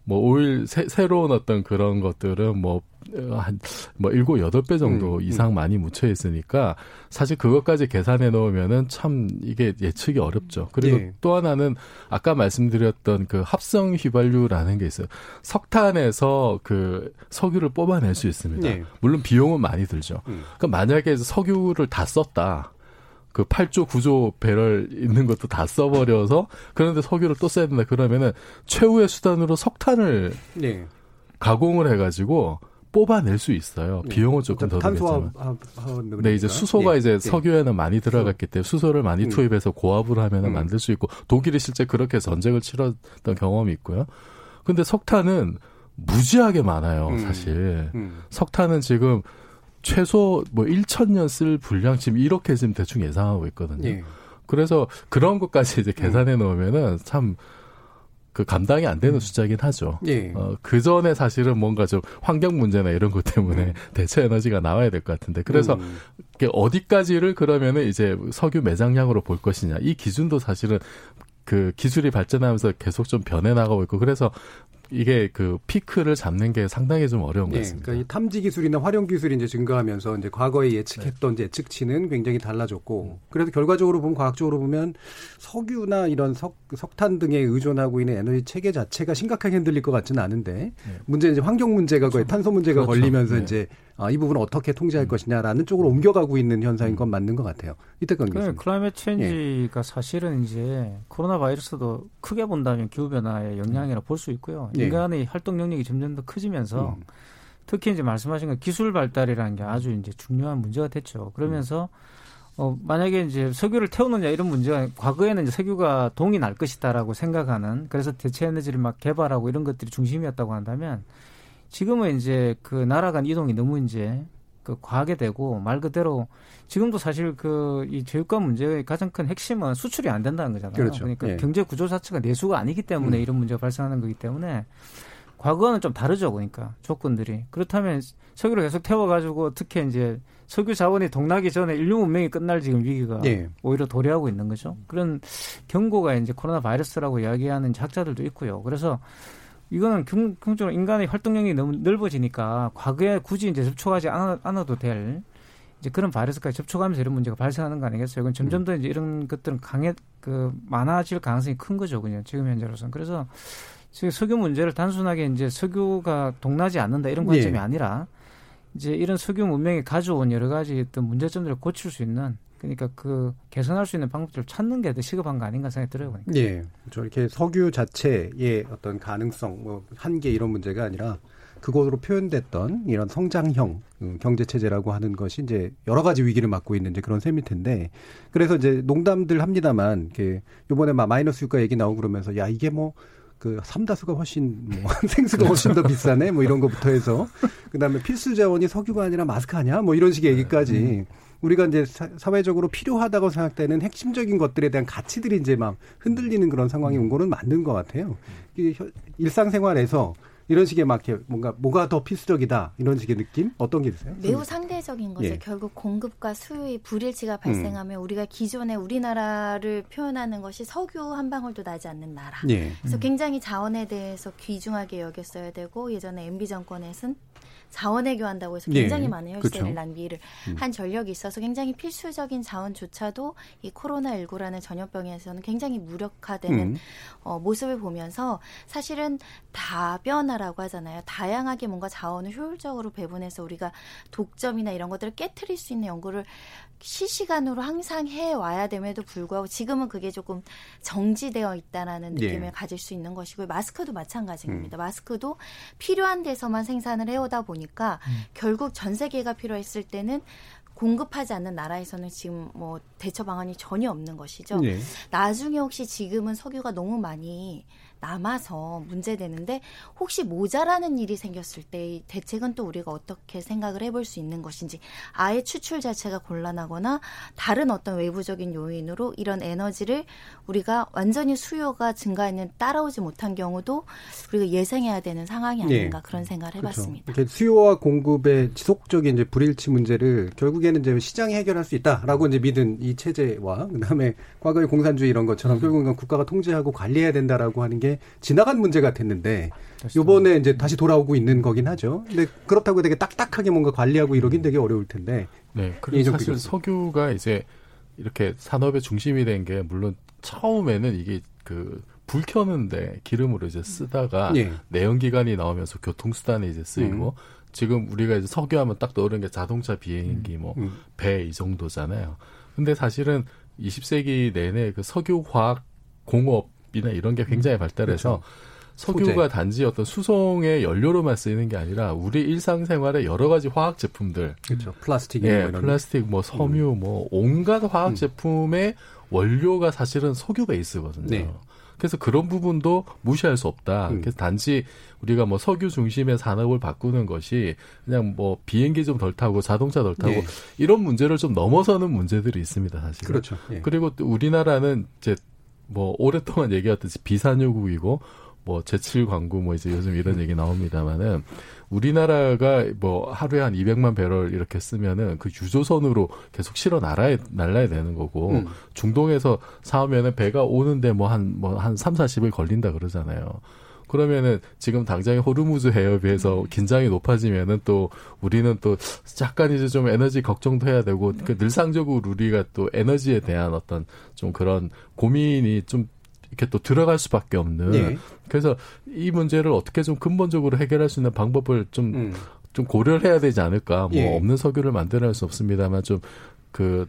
F: 뭐 오일 새, 새로운 어떤 그런 것들은 뭐 한뭐 일곱 여덟 배 정도 음, 음. 이상 음. 많이 묻혀 있으니까 사실 그것까지 계산해 놓으면은 참 이게 예측이 어렵죠. 그리고 예. 또 하나는 아까 말씀드렸던 그 합성 휘발유라는 게 있어요. 석탄에서 그 석유를 뽑아낼 수 있습니다. 예. 물론 비용은 많이 들죠. 음. 그러니까 만약에 석유를 다 썼다. 그 8조 9조 배럴 있는 것도 다 써버려서 그런데 석유를 또 써야 된다 그러면은 최후의 수단으로 석탄을 네. 가공을 해가지고 뽑아낼 수 있어요. 네. 비용은 조금 더 들겠지만. 네, 이제 수소가 예. 이제 예. 석유에는 많이 들어갔기 때문에 수소를 많이 음. 투입해서 고압을 하면은 음. 만들 수 있고 독일이 실제 그렇게 전쟁을 치렀던 경험이 있고요. 근데 석탄은 무지하게 많아요, 음. 사실. 음. 석탄은 지금 최소 뭐 1천 년 쓸 분량 지금 이렇게 지금 대충 예상하고 있거든요. 예. 그래서 그런 것까지 이제 계산해 놓으면은 참 그 감당이 안 되는 음. 숫자이긴 하죠. 예. 어, 그 전에 사실은 뭔가 좀 환경 문제나 이런 것 때문에 음. <laughs> 대체 에너지가 나와야 될 것 같은데 그래서 음. 어디까지를 그러면은 이제 석유 매장량으로 볼 것이냐 이 기준도 사실은 그 기술이 발전하면서 계속 좀 변해 나가고 있고 그래서 이게 그 피크를 잡는 게 상당히 좀 어려운 것 네, 같습니다.
B: 그러니까 이 탐지 기술이나 활용 기술이 이제 증가하면서 이제 과거에 예측했던 네. 예측치는 굉장히 달라졌고 음. 그래서 결과적으로 보면 과학적으로 보면 석유나 이런 석, 석탄 등에 의존하고 있는 에너지 체계 자체가 심각하게 흔들릴 것 같지는 않은데 네. 문제는 이제 환경 문제가 거의 그렇죠. 탄소 문제가 그렇죠. 걸리면서 네. 이제 아, 이 부분을 어떻게 통제할 음. 것이냐라는 쪽으로 옮겨가고 있는 현상인 건 맞는 것 같아요. 이때건
E: 교수님. 클라이맥 체인지가 예. 사실은 이제 코로나 바이러스도 크게 본다면 기후 변화의 영향이라 볼 수 있고요. 예. 인간의 활동 영역이 점점 더 커지면서 음. 특히 이제 말씀하신 것 기술 발달이라는 게 아주 이제 중요한 문제가 됐죠. 그러면서 어, 만약에 이제 석유를 태우느냐 이런 문제가 과거에는 이제 석유가 동이 날 것이다라고 생각하는 그래서 대체 에너지를 막 개발하고 이런 것들이 중심이었다고 한다면 지금은 이제 그 나라 간 이동이 너무 이제 그 과하게 되고 말 그대로 지금도 사실 그이 제육과 문제의 가장 큰 핵심은 수출이 안 된다는 거잖아요.
B: 그렇죠.
E: 그러니까
B: 예.
E: 경제 구조 자체가 내수가 아니기 때문에
B: 음.
E: 이런 문제가 발생하는 거기 때문에 과거와는 좀 다르죠. 그러니까 조건들이 그렇다면 석유를 계속 태워가지고 특히 이제 석유 자원이 동나기 전에 인류 문명이 끝날 지금 위기가
B: 예.
E: 오히려 도래하고 있는 거죠. 그런 경고가 이제 코로나 바이러스라고 이야기하는 학자들도 있고요. 그래서 이거는 경, 경적으로 인간의 활동력이 너무 넓어지니까 과거에 굳이 이제 접촉하지 않아, 않아 도 될 이제 그런 바이러스까지 접촉하면서 이런 문제가 발생하는 거 아니겠어요? 이건 점점 더 이제 이런 것들은 강해 그 많아질 가능성이 큰 거죠, 그냥 지금 현재로서는. 그래서 지금 석유 문제를 단순하게 이제 석유가 동나지 않는다 이런 관점이
B: 예.
E: 아니라 이제 이런 석유 문명이 가져온 여러 가지 어떤 문제점들을 고칠 수 있는 그러니까 그 개선할 수 있는 방법들을 찾는 게 더 시급한 거 아닌가 생각이 들어요. 그러니까.
B: 예. 저 이렇게 석유 자체의 어떤 가능성, 뭐 한계 이런 문제가 아니라 그것으로 표현됐던 이런 성장형 음, 경제 체제라고 하는 것이 이제 여러 가지 위기를 맞고 있는 이제 그런 셈일 텐데 그래서 이제 농담들 합니다만 이렇게 요번에 막 마이너스 유가 얘기 나오고 그러면서 야 이게 뭐그 삼다수가 훨씬 뭐 <laughs> 생수가 훨씬 더 비싸네 뭐 이런 것부터 해서 그다음에 필수 자원이 석유가 아니라 마스크 아니야 뭐 이런 식의 얘기까지 우리가 이제 사, 사회적으로 필요하다고 생각되는 핵심적인 것들에 대한 가치들이 이제 막 흔들리는 그런 상황이 온 거는 맞는 것 같아요. 일상생활에서 이런 식의 막 이렇게 뭔가 뭐가 더 필수적이다 이런 식의 느낌 어떤 게 드세요?
G: 매우 상대적인 거죠.
B: 예. 음.
G: 결국 공급과 수요의 불일치가 발생하면 우리가 기존에 우리나라를 표현하는 것이 석유 한 방울도 나지 않는 나라.
B: 예.
G: 그래서 굉장히 자원에 대해서 귀중하게 여겼어야 되고 예전에 MB 정권에서는 자원에 교한다고 해서 굉장히
B: 예.
G: 많은 혈세를
B: 그렇죠.
G: 낭비를
B: 음.
G: 한 전력이 있어서 굉장히 필수적인 자원조차도 이 코로나19라는 전염병에서는 굉장히 무력화되는
B: 음.
G: 어, 모습을 보면서 사실은 다변화라고 하잖아요. 다양하게 뭔가 자원을 효율적으로 배분해서 우리가 독점이나 이런 것들을 깨뜨릴 수 있는 연구를 실시간으로 항상 해 와야 됨에도 불구하고 지금은 그게 조금 정지되어 있다라는
B: 예.
G: 느낌을 가질 수 있는 것이고요. 마스크도 마찬가지입니다. 마스크도 필요한 데서만 생산을 해오다 보니까 결국 전 세계가 필요했을 때는 공급하지 않는 나라에서는 지금 뭐 대처 방안이 전혀 없는 것이죠.
B: 예.
G: 나중에 혹시 지금은 석유가 너무 많이 남아서 문제되는데 혹시 모자라는 일이 생겼을 때이 대책은 또 우리가 어떻게 생각을 해볼 수 있는 것인지 아예 추출 자체가 곤란하거나 다른 어떤 외부적인 요인으로 이런 에너지를 우리가 완전히 수요가 증가했는 따라오지 못한 경우도 우리가 예상해야 되는 상황이 아닌가
B: 예.
G: 그런 생각을
B: 그렇죠.
G: 해봤습니다.
B: 이렇게 수요와 공급의 지속적인 이제 불일치 문제를 결국에는 이제 시장이 해결할 수 있다라고 이제 믿은 이 체제와 그다음에 과거의 공산주의 이런 것처럼 결국은 국가가 통제하고 관리해야 된다라고 하는 게 지나간 문제가 됐는데 요번에 이제 다시 돌아오고 있는 거긴 하죠. 근데 그렇다고 되게 딱딱하게 뭔가 관리하고 이러긴 되게 어려울 텐데.
F: 네. 그리고 사실
B: 교수.
F: 석유가 이제 이렇게 산업의 중심이 된 게 물론 처음에는 이게 그 불 켜는데 기름으로 이제 쓰다가
B: 예.
F: 내연기관이 나오면서 교통수단에 이제 쓰이고 지금 우리가 이제 석유하면 딱 떠오르는 게 자동차 비행기 뭐
B: 음.
F: 배이 정도잖아요. 근데 사실은 20세기 내내 그 석유화학 공업 이나 이런 게 굉장히 발달해서 석유가
B: 소재.
F: 단지 어떤 수송의 연료로만 쓰이는 게 아니라 우리 일상생활의 여러 가지 화학 제품들
B: 그렇죠. 플라스틱
F: 예,
B: 음.
F: 플라스틱, 뭐 섬유, 뭐 온갖 화학 제품의 원료가 사실은 석유 베이스거든요.
B: 네.
F: 그래서 그런 부분도 무시할 수 없다.
B: 음.
F: 그래서 단지 우리가 뭐 석유 중심의 산업을 바꾸는 것이 그냥 뭐 비행기 좀 덜 타고 자동차 덜 타고
B: 네.
F: 이런 문제를 좀 넘어서는 문제들이 있습니다, 사실.
B: 그렇죠. 예.
F: 그리고 또 우리나라는 이제 뭐 오랫동안 얘기했듯이 비산유국이고 뭐 제칠 광구 뭐 이제 요즘 이런 얘기 나옵니다만은 우리나라가 뭐 하루에 한 200만 배럴 이렇게 쓰면은 그 유조선으로 계속 실어 날아야 날라야 되는 거고
B: 음.
F: 중동에서 사오면은 배가 오는데 뭐 한 뭐한 3, 40일 걸린다 그러잖아요. 그러면은 지금 당장에 호르무즈 해협에서 긴장이 높아지면은 또 우리는 또 약간 이제 좀 에너지 걱정도 해야 되고 그 늘상적으로 우리가 또 에너지에 대한 어떤 좀 그런 고민이 좀 이렇게 또 들어갈 수밖에 없는
B: 예.
F: 그래서 이 문제를 어떻게 좀 근본적으로 해결할 수 있는 방법을 좀
B: 음.
F: 좀 고려를 해야 되지 않을까. 뭐
B: 예.
F: 없는 석유를 만들어낼 수 없습니다만 좀그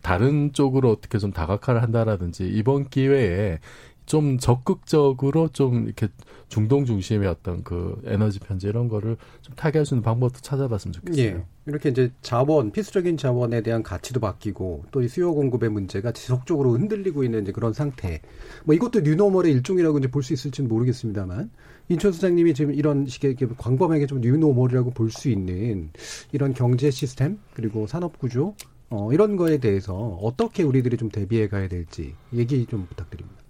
F: 다른 쪽으로 어떻게 좀 다각화를 한다라든지 이번 기회에 좀 적극적으로 좀 이렇게 중동 중심의 어떤 그 에너지 편제 이런 거를 좀 타개할 수 있는 방법도 찾아봤으면 좋겠어요. 예.
B: 이렇게 이제 자원, 필수적인 자원에 대한 가치도 바뀌고 또 이 수요 공급의 문제가 지속적으로 흔들리고 있는 이제 그런 상태. 뭐 이것도 뉴노멀의 일종이라고 이제 볼 수 있을지는 모르겠습니다만 인천 수장님이 지금 이런 식의 광범하게 좀 뉴노멀이라고 볼 수 있는 이런 경제 시스템 그리고 산업 구조 어, 이런 거에 대해서 어떻게 우리들이 좀 대비해 가야 될지 얘기 좀 부탁드립니다.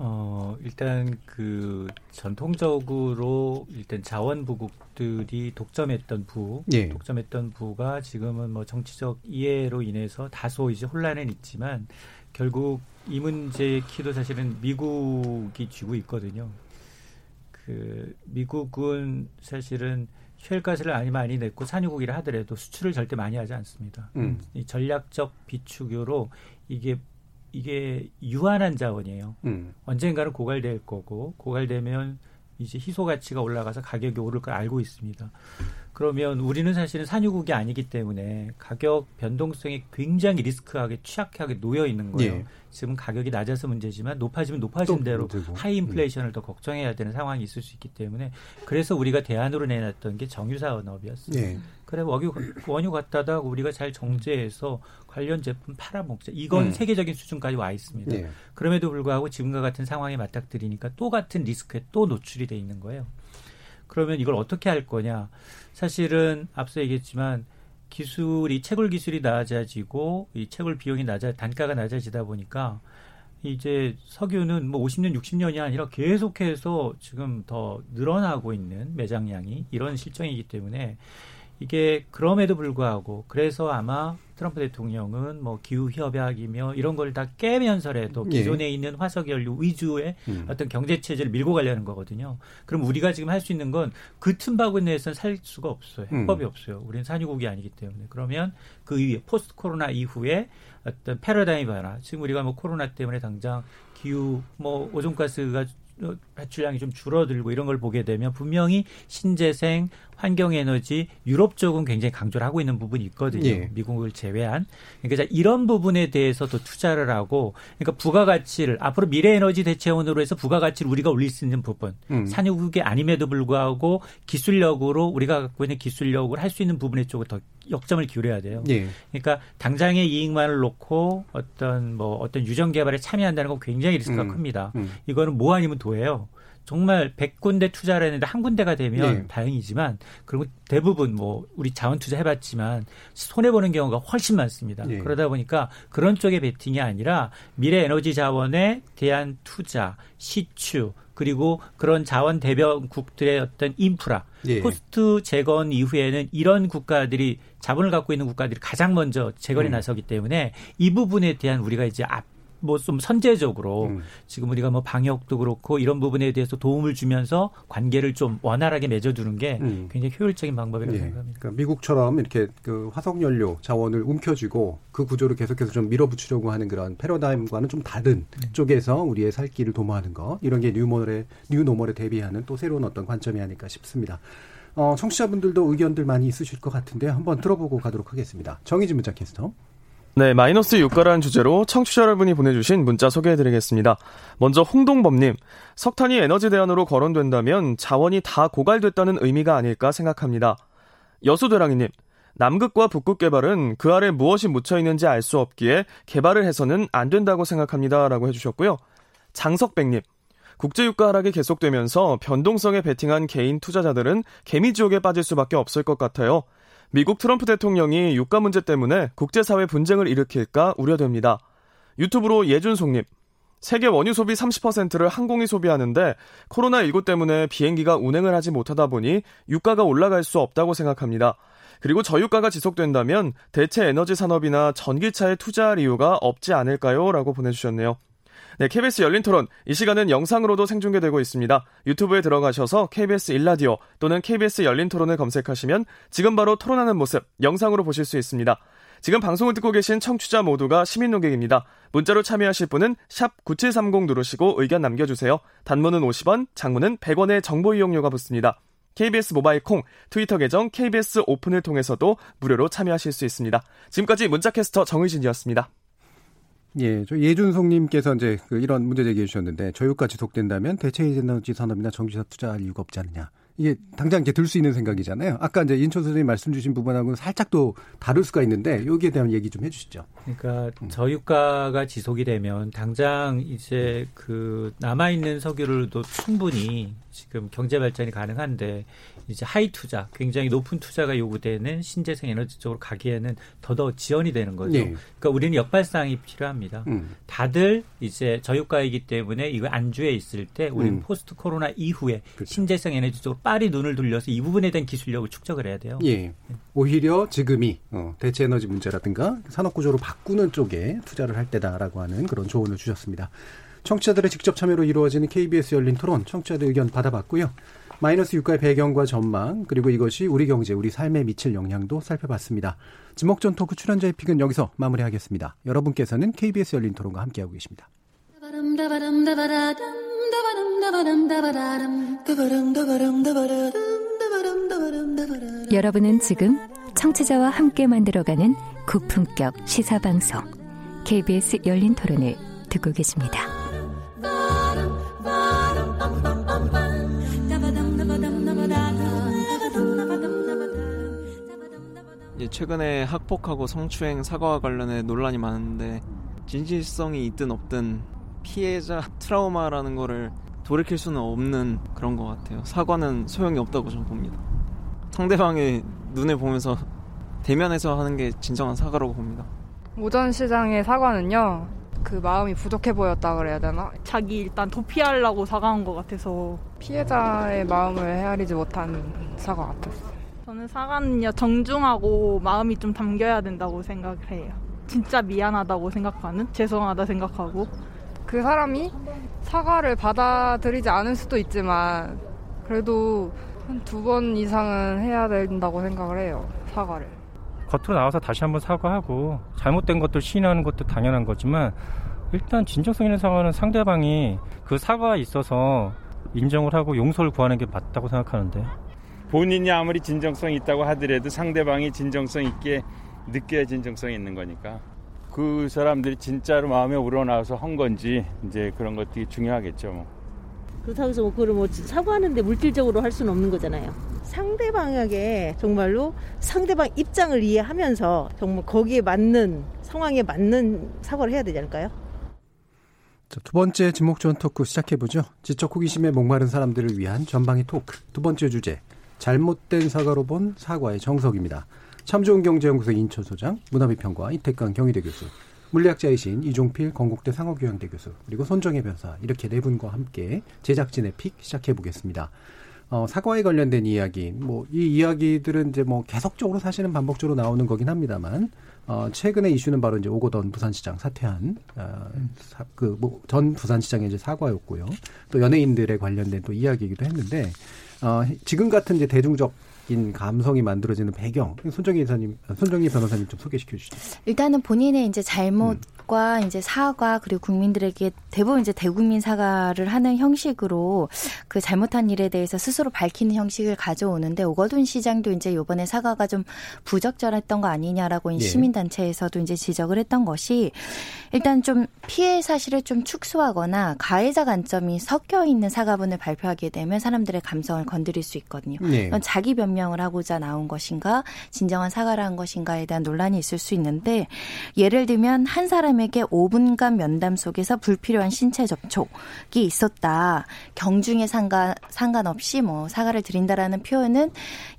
D: 어, 일단 그 전통적으로 일단 자원부국들이 독점했던 부, 예. 독점했던 부가 지금은 뭐 정치적 이해로 인해서 다소 이제 혼란은 있지만 결국 이 문제의 키도 사실은 미국이 쥐고 있거든요. 그 미국은 사실은 쉘가스를 많이 많이 냈고 산유국이라 하더라도 수출을 절대 많이 하지 않습니다. 음. 이 전략적 비축유로 이게 이게 유한한 자원이에요. 음. 언젠가는 고갈될 거고 고갈되면 이제 희소 가치가 올라가서 가격이 오를 걸 알고 있습니다. 그러면 우리는 사실은 산유국이 아니기 때문에 가격 변동성이 굉장히 리스크하게 취약하게 놓여 있는 거예요. 예. 지금 가격이 낮아서 문제지만 높아지면 높아진 대로 문제고. high 인플레이션을 음. 더 걱정해야 되는 상황이 있을 수 있기 때문에 그래서 우리가 대안으로 내놨던 게 정유사업이었어요. 예. 그래 원유 원유 갖다가 우리가 잘 정제해서 관련 제품 팔아먹자. 이건 음. 세계적인 수준까지 와 있습니다. 예. 그럼에도 불구하고 지금과 같은 상황에 맞닥뜨리니까 또 같은 리스크에 또 노출이 돼 있는 거예요. 그러면 이걸 어떻게 할 거냐? 사실은 앞서 얘기했지만 기술이 채굴 기술이 낮아지고 이 채굴 비용이 낮아 단가가 낮아지다 보니까 이제 석유는 뭐 50년, 60년이 아니라 계속해서 지금 더 늘어나고 있는 매장량이 이런 실정이기 때문에 이게 그럼에도 불구하고 그래서 아마 트럼프 대통령은 뭐 기후 협약이며 이런 걸 다 깨면서라도 예. 기존에 예. 있는 화석 연료 위주의 음. 어떤 경제 체제를 밀고 가려는 거거든요. 그럼 우리가 지금 할 수 있는 건 그 틈바구니에서는 살 수가 없어요. 음. 해법이 음. 없어요. 우리는 산유국이 아니기 때문에. 그러면 그 이후에 포스트 코로나 이후에 어떤 패러다임 변화. 지금 우리가 뭐 코로나 때문에 당장 기후 뭐 오존가스가 배출량이 좀 줄어들고 이런 걸 보게 되면 분명히 신재생, 환경 에너지, 유럽 쪽은 굉장히 강조를 하고 있는 부분이 있거든요. 예. 미국을 제외한. 그러니까 이런 부분에 대해서도 투자를 하고, 그러니까 부가가치를 앞으로 미래 에너지 대체원으로 해서 부가가치를 우리가 올릴 수 있는 부분, 음. 산유국이 아님에도 불구하고 기술력으로 우리가 갖고 있는 기술력을 할 수 있는 부분의 쪽을 더 역점을 기울여야 돼요. 예. 그러니까 당장의 이익만을 놓고 어떤 뭐 어떤 유전 개발에 참여한다는 건 굉장히 리스크가 음. 큽니다. 음. 이거는 뭐 아니면 도예요. 정말 100군데 투자를 했는데 한 군데가 되면 네. 다행이지만 그리고 대부분 뭐 우리 자원 투자 해봤지만 손해 보는 경우가 훨씬 많습니다. 네. 그러다 보니까 그런 쪽의 베팅이 아니라 미래 에너지 자원에 대한 투자, 시추 그리고 그런 자원 대변국들의 어떤 인프라 예. 코스트 재건 이후에는 이런 국가들이 자본을 갖고 있는 국가들이 가장 먼저 재건에 음. 나서기 때문에 이 부분에 대한 우리가 이제 앞 뭐 좀 선제적으로 음. 지금 우리가 뭐 방역도 그렇고 이런 부분에 대해서 도움을 주면서 관계를 좀 원활하게 맺어두는 게 음. 굉장히 효율적인 방법이라고 예. 생각합니다.
B: 그러니까 미국처럼 이렇게 그 화석 연료 자원을 움켜쥐고 그 구조를 계속해서 좀 밀어붙이려고 하는 그런 패러다임과는 좀 다른 음. 쪽에서 우리의 살 길을 도모하는 것 이런 게 뉴모델에 뉴노멀에 대비하는 또 새로운 어떤 관점이 아닐까 싶습니다. 어, 청취자분들도 의견들 많이 있으실 것 같은데 한번 들어보고 가도록 하겠습니다. 정희진 문자 캐스터.
N: 네, 마이너스 유가라는 주제로 청취자 여러분이 보내주신 문자 소개해드리겠습니다. 먼저 홍동범님, 석탄이 에너지 대안으로 거론된다면 자원이 다 고갈됐다는 의미가 아닐까 생각합니다. 여수대랑이님, 남극과 북극 개발은 그 아래 무엇이 묻혀 있는지 알 수 없기에 개발을 해서는 안 된다고 생각합니다. 라고 해주셨고요. 장석백님, 국제유가 하락이 계속되면서 변동성에 베팅한 개인 투자자들은 개미지옥에 빠질 수밖에 없을 것 같아요. 미국 트럼프 대통령이 유가 문제 때문에 국제사회 분쟁을 일으킬까 우려됩니다. 유튜브로 예준송님, 세계 원유 소비 30%를 항공이 소비하는데 코로나19 때문에 비행기가 운행을 하지 못하다 보니 유가가 올라갈 수 없다고 생각합니다. 그리고 저유가가 지속된다면 대체 에너지 산업이나 전기차에 투자할 이유가 없지 않을까요? 라고 보내주셨네요. 네, KBS 열린 토론. 이 시간은 영상으로도 생중계되고 있습니다. 유튜브에 들어가셔서 KBS 일라디오 또는 KBS 열린 토론을 검색하시면 지금 바로 토론하는 모습 영상으로 보실 수 있습니다. 지금 방송을 듣고 계신 청취자 모두가 시민 농객입니다. 문자로 참여하실 분은 샵9730 누르시고 의견 남겨주세요. 단문은 50원, 장문은 100원의 정보 이용료가 붙습니다. KBS 모바일 콩, 트위터 계정 KBS 오픈을 통해서도 무료로 참여하실 수 있습니다. 지금까지 문자캐스터 정의진이었습니다.
B: 예, 저 예준송님께서 이제 그 이런 문제 제기해 주셨는데 저유가 지속된다면 대체 에너지 산업이나 전기사 투자할 이유가 없지 않느냐. 이게 당장 이렇게 들 수 있는 생각이잖아요. 아까 이제 인철 선생님 말씀 주신 부분하고는 살짝 또 다를 수가 있는데 여기에 대한 얘기 좀 해주시죠.
D: 그러니까 저유가가 지속이 되면 당장 이제 그 남아 있는 석유로도 충분히 지금 경제 발전이 가능한데 이제 high 투자, 굉장히 높은 투자가 요구되는 신재생 에너지 쪽으로 가기에는 더더 지연이 되는 거죠. 네. 그러니까 우리는 역발상이 필요합니다. 음. 다들 이제 저유가이기 때문에 이거 안주해 있을 때 우리는 음. 포스트 코로나 이후에 그렇죠. 신재생 에너지 쪽으로 빨리 눈을 돌려서 이 부분에 대한 기술력을 축적을 해야 돼요.
B: 예. 오히려 지금이 어, 대체 에너지 문제라든가 산업 구조로 바꾸는 쪽에 투자를 할 때다라고 하는 그런 조언을 주셨습니다. 청취자들의 직접 참여로 이루어지는 KBS 열린 토론 청취자들 의견 받아봤고요. 마이너스 유가의 배경과 전망 그리고 이것이 우리 경제, 우리 삶에 미칠 영향도 살펴봤습니다. 지목전 토크 출연자의 픽은 여기서 마무리하겠습니다. 여러분께서는 KBS 열린 토론과 함께하고 계십니다.
C: 여러분은 지금 청취자와 함께 만들어가는 고품격 시사방송 KBS 열린 토론을 듣고 계십니다.
O: 최근에 학폭하고 성추행 사과와 관련해 논란이 많은데 진실성이 있든 없든 피해자 트라우마라는 거를 돌이킬 수는 없는 그런 것 같아요. 사과는 소용이 없다고 저는 봅니다. 상대방의 눈을 보면서 대면해서 하는 게 진정한 사과라고 봅니다.
P: 오전 시장의 사과는요, 그 마음이 부족해 보였다 그래야 되나? 자기 일단 도피하려고 사과한 것 같아서 피해자의 마음을 헤아리지 못한 사과 같았어요. 저는 사과는요 정중하고 마음이 좀 담겨야 된다고 생각을 해요. 진짜 미안하다고 생각하는 죄송하다 생각하고 그 사람이 사과를 받아들이지 않을 수도 있지만 그래도 한 두 번 이상은 해야 된다고 생각을 해요 사과를.
Q: 겉으로 나와서 다시 한번 사과하고 잘못된 것들 시인하는 것도 당연한 거지만 일단 진정성 있는 사과는 상대방이 그 사과에 있어서 인정을 하고 용서를 구하는 게 맞다고 생각하는데
R: 본인이 아무리 진정성이 있다고 하더라도 상대방이 진정성 있게 느껴야 진정성이 있는 거니까 그 사람들이 진짜로 마음에 우러나와서 한 건지 이제 그런 것들이 중요하겠죠. 뭐.
S: 그렇다고 해서 뭐 그걸 뭐 사과하는데 물질적으로 할 수는 없는 거잖아요. 상대방에게 정말로 상대방 입장을 이해하면서 정말 거기에 맞는 상황에 맞는 사과를 해야 되지 않을까요?
B: 자, 두 번째 지목전 토크 시작해보죠. 지적 호기심에 목마른 사람들을 위한 전방위 토크. 두 번째 주제. 잘못된 사과로 본 사과의 정석입니다. 참 좋은 경제연구소 이인철 소장, 문화비평가 이택광 경희대 교수, 물리학자이신 이종필 건국대 상허교양대 교수, 그리고 손정혜 변호사 이렇게 네 분과 함께 제작진의 pick 시작해 보겠습니다. 어, 사과에 관련된 이야기, 뭐 이 이야기들은 이제 뭐 계속적으로 사실은 반복적으로 나오는 거긴 합니다만 어, 최근의 이슈는 바로 이제 오고던 부산시장 사퇴한 어, 그뭐 전 부산시장의 이제 사과였고요. 또 연예인들에 관련된 또 이야기이기도 했는데 어, 지금 같은 이제 대중적 인 감성이 만들어지는 배경 손정희 이사님 손정희 변호사님 좀 소개시켜 주시죠.
G: 일단은 본인의 이제 잘못 과 음. 이제 사과 그리고 국민들에게 대부분 이제 대국민 사과를 하는 형식으로 그 잘못한 일에 대해서 스스로 밝히는 형식을 가져오는데 오거돈 시장도 이제 요번에 사과가 좀 부적절했던 거 아니냐라고 예. 시민 단체에서도 이제 지적을 했던 것이 일단 좀 피해 사실을 좀 축소하거나 가해자 관점이 섞여 있는 사과문을 발표하게 되면 사람들의 감성을 건드릴 수 있거든요. 네. 자기 변명 변명을 하고자 나온 것인가 진정한 사과를 한 것인가에 대한 논란이 있을 수 있는데 예를 들면 한 사람 에게 5분간 면담 속에서 불필요한 신체 접촉이 있었다. 경중에 상관 상관없이 뭐 사과를 드린다라는 표현은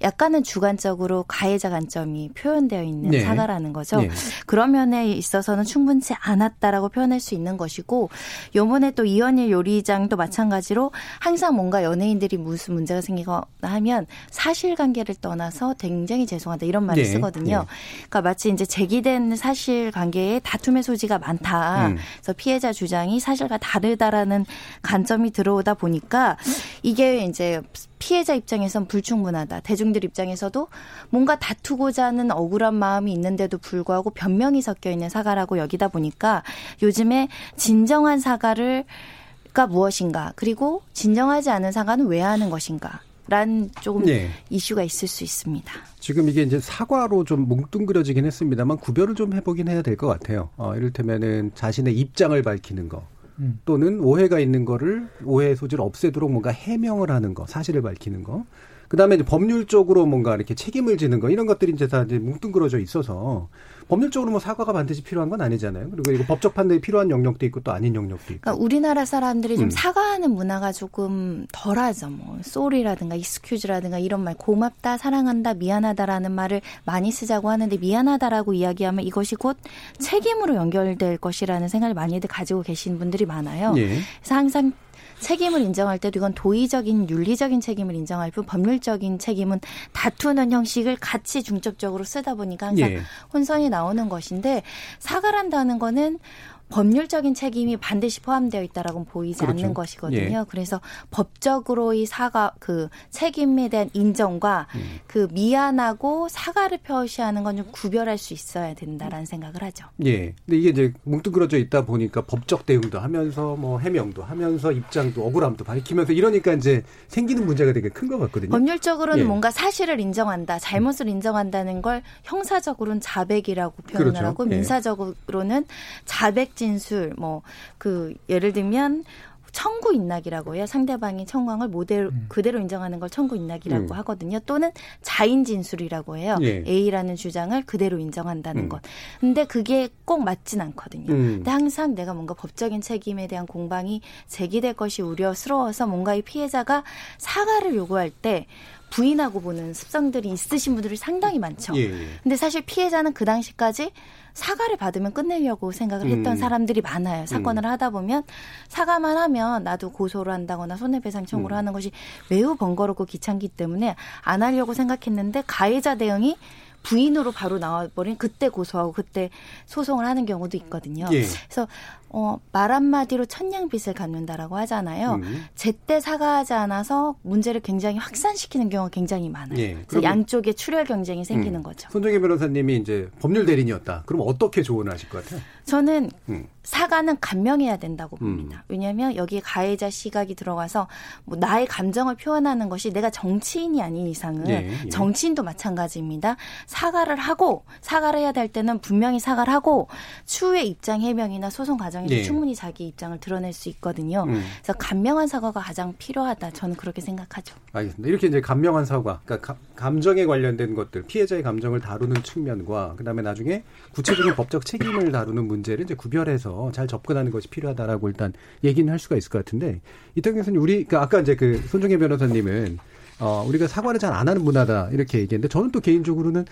G: 약간은 주관적으로 가해자 관점이 표현되어 있는 네. 사과라는 거죠. 네. 그런 면에 있어서는 충분치 않았다라고 표현할 수 있는 것이고 요번에 또 이현일 요리장도 마찬가지로 항상 뭔가 연예인들이 무슨 문제가 생기거나 하면 사실관 사실관계를 떠나서 굉장히 죄송하다 이런 말을 네. 쓰거든요. 네. 그러니까 마치 이제 제기된 사실관계에 다툼의 소지가 많다. 음. 그래서 피해자 주장이 사실과 다르다라는 관점이 들어오다 보니까 이게 이제 피해자 입장에선 불충분하다. 대중들 입장에서도 뭔가 다투고자 하는 억울한 마음이 있는데도 불구하고 변명이 섞여 있는 사과라고 여기다 보니까 요즘에 진정한 사과를 가 무엇인가 그리고 진정하지 않은 사과는 왜 하는 것인가 란 조금 네. 이슈가 있을 수 있습니다.
B: 지금 이게 이제 사과로 좀 뭉뚱그려지긴 했습니다만 구별을 좀 해보긴 해야 될 것 같아요. 어, 이를테면은 자신의 입장을 밝히는 거. 음. 또는 오해가 있는 거를 오해 소지를 없애도록 뭔가 해명을 하는 거, 사실을 밝히는 거. 그다음에 이제 법률적으로 뭔가 이렇게 책임을 지는 거 이런 것들이 이제 다 이제 뭉뚱그려져 있어서 법률적으로 뭐 사과가 반드시 필요한 건 아니잖아요. 그리고 이거 법적 판단이 필요한 영역도 있고 또 아닌 영역도 있고.
G: 그러니까 우리나라 사람들이 좀 음. 사과하는 문화가 조금 덜하죠. 뭐 쏘리라든가 익스큐즈라든가 이런 말 고맙다, 사랑한다, 미안하다라는 말을 많이 쓰자고 하는데 미안하다라고 이야기하면 이것이 곧 책임으로 연결될 것이라는 생각을 많이들 가지고 계신 분들이 많아요. 예. 그래서 항상 책임을 인정할 때도 이건 도의적인 윤리적인 책임을 인정할 뿐 법률적인 책임은 다투는 형식을 같이 중첩적으로 쓰다 보니까 항상 예. 혼선이 나오는 것인데 사과란다는 거는 법률적인 책임이 반드시 포함되어 있다라고 보이지 그렇죠. 않는 것이거든요. 예. 그래서 법적으로의 사과 그 책임에 대한 인정과 음. 그 미안하고 사과를 표시하는 건 좀 구별할 수 있어야 된다라는 생각을 하죠.
B: 예. 근데 이게 이제 뭉뚱그려져 있다 보니까 법적 대응도 하면서 뭐 해명도 하면서 입장도 억울함도 밝히면서 이러니까 이제 생기는 문제가 되게 큰 것 같거든요.
G: 법률적으로는 예. 뭔가 사실을 인정한다, 잘못을 인정한다는 걸 형사적으로는 자백이라고 표현을 그렇죠. 하고 예. 민사적으로는 자백 진술 뭐 그 예를 들면 청구 인낙이라고 해요. 상대방이 청구한 모델 음. 그대로 인정하는 걸 청구 인낙이라고 음. 하거든요. 또는 자인 진술이라고 해요. 예. A라는 주장을 그대로 인정한다는 음. 것. 근데 그게 꼭 맞진 않거든요. 음. 근데 항상 내가 뭔가 법적인 책임에 대한 공방이 제기될 것이 우려스러워서 뭔가 이 피해자가 사과를 요구할 때 부인하고 보는 습성들이 있으신 분들이 상당히 많죠. 예. 근데 사실 피해자는 그 당시까지 사과를 받으면 끝내려고 생각을 했던 음. 사람들이 많아요. 사건을 음. 하다 보면 사과만 하면 나도 고소를 한다거나 손해배상 청구를 음. 하는 것이 매우 번거롭고 귀찮기 때문에 안 하려고 생각했는데 가해자 대응이 부인으로 바로 나와버린 그때 고소하고 그때 소송을 하는 경우도 있거든요. 예. 그래서 어, 말 한마디로 천냥빚을 갚는다라고 하잖아요. 음. 제때 사과하지 않아서 문제를 굉장히 확산시키는 경우가 굉장히 많아요. 예. 그래서 양쪽의 출혈 경쟁이 생기는 음. 거죠.
B: 손정혜 변호사님이 이제 법률 대리인이었다. 그럼 어떻게 조언을 하실 것 같아요?
G: 저는 음. 사과는 감명해야 된다고 음. 봅니다. 왜냐하면 여기에 가해자 시각이 들어가서 뭐 나의 감정을 표현하는 것이 내가 정치인이 아닌 이상은 예, 예. 정치인도 마찬가지입니다. 사과를 하고 사과를 해야 될 때는 분명히 사과를 하고 추후에 입장 해명이나 소송 과정에서 예. 충분히 자기 입장을 드러낼 수 있거든요. 음. 그래서 감명한 사과가 가장 필요하다. 저는 그렇게 생각하죠.
B: 알겠습니다. 이렇게 이제 감명한 사과, 그러니까 감정에 관련된 것들, 피해자의 감정을 다루는 측면과 그다음에 나중에 구체적인 법적 책임을 다루는 문제를 이제 구별해서 잘 접근하는 것이 필요하다라고 일단 얘기는 할 수가 있을 것 같은데 이태경 교수님 우리 그러니까 아까 이제 그 손정혜 변호사님은 어 우리가 사과를 잘 안 하는 문화다 이렇게 얘기했는데 저는 또 개인적으로는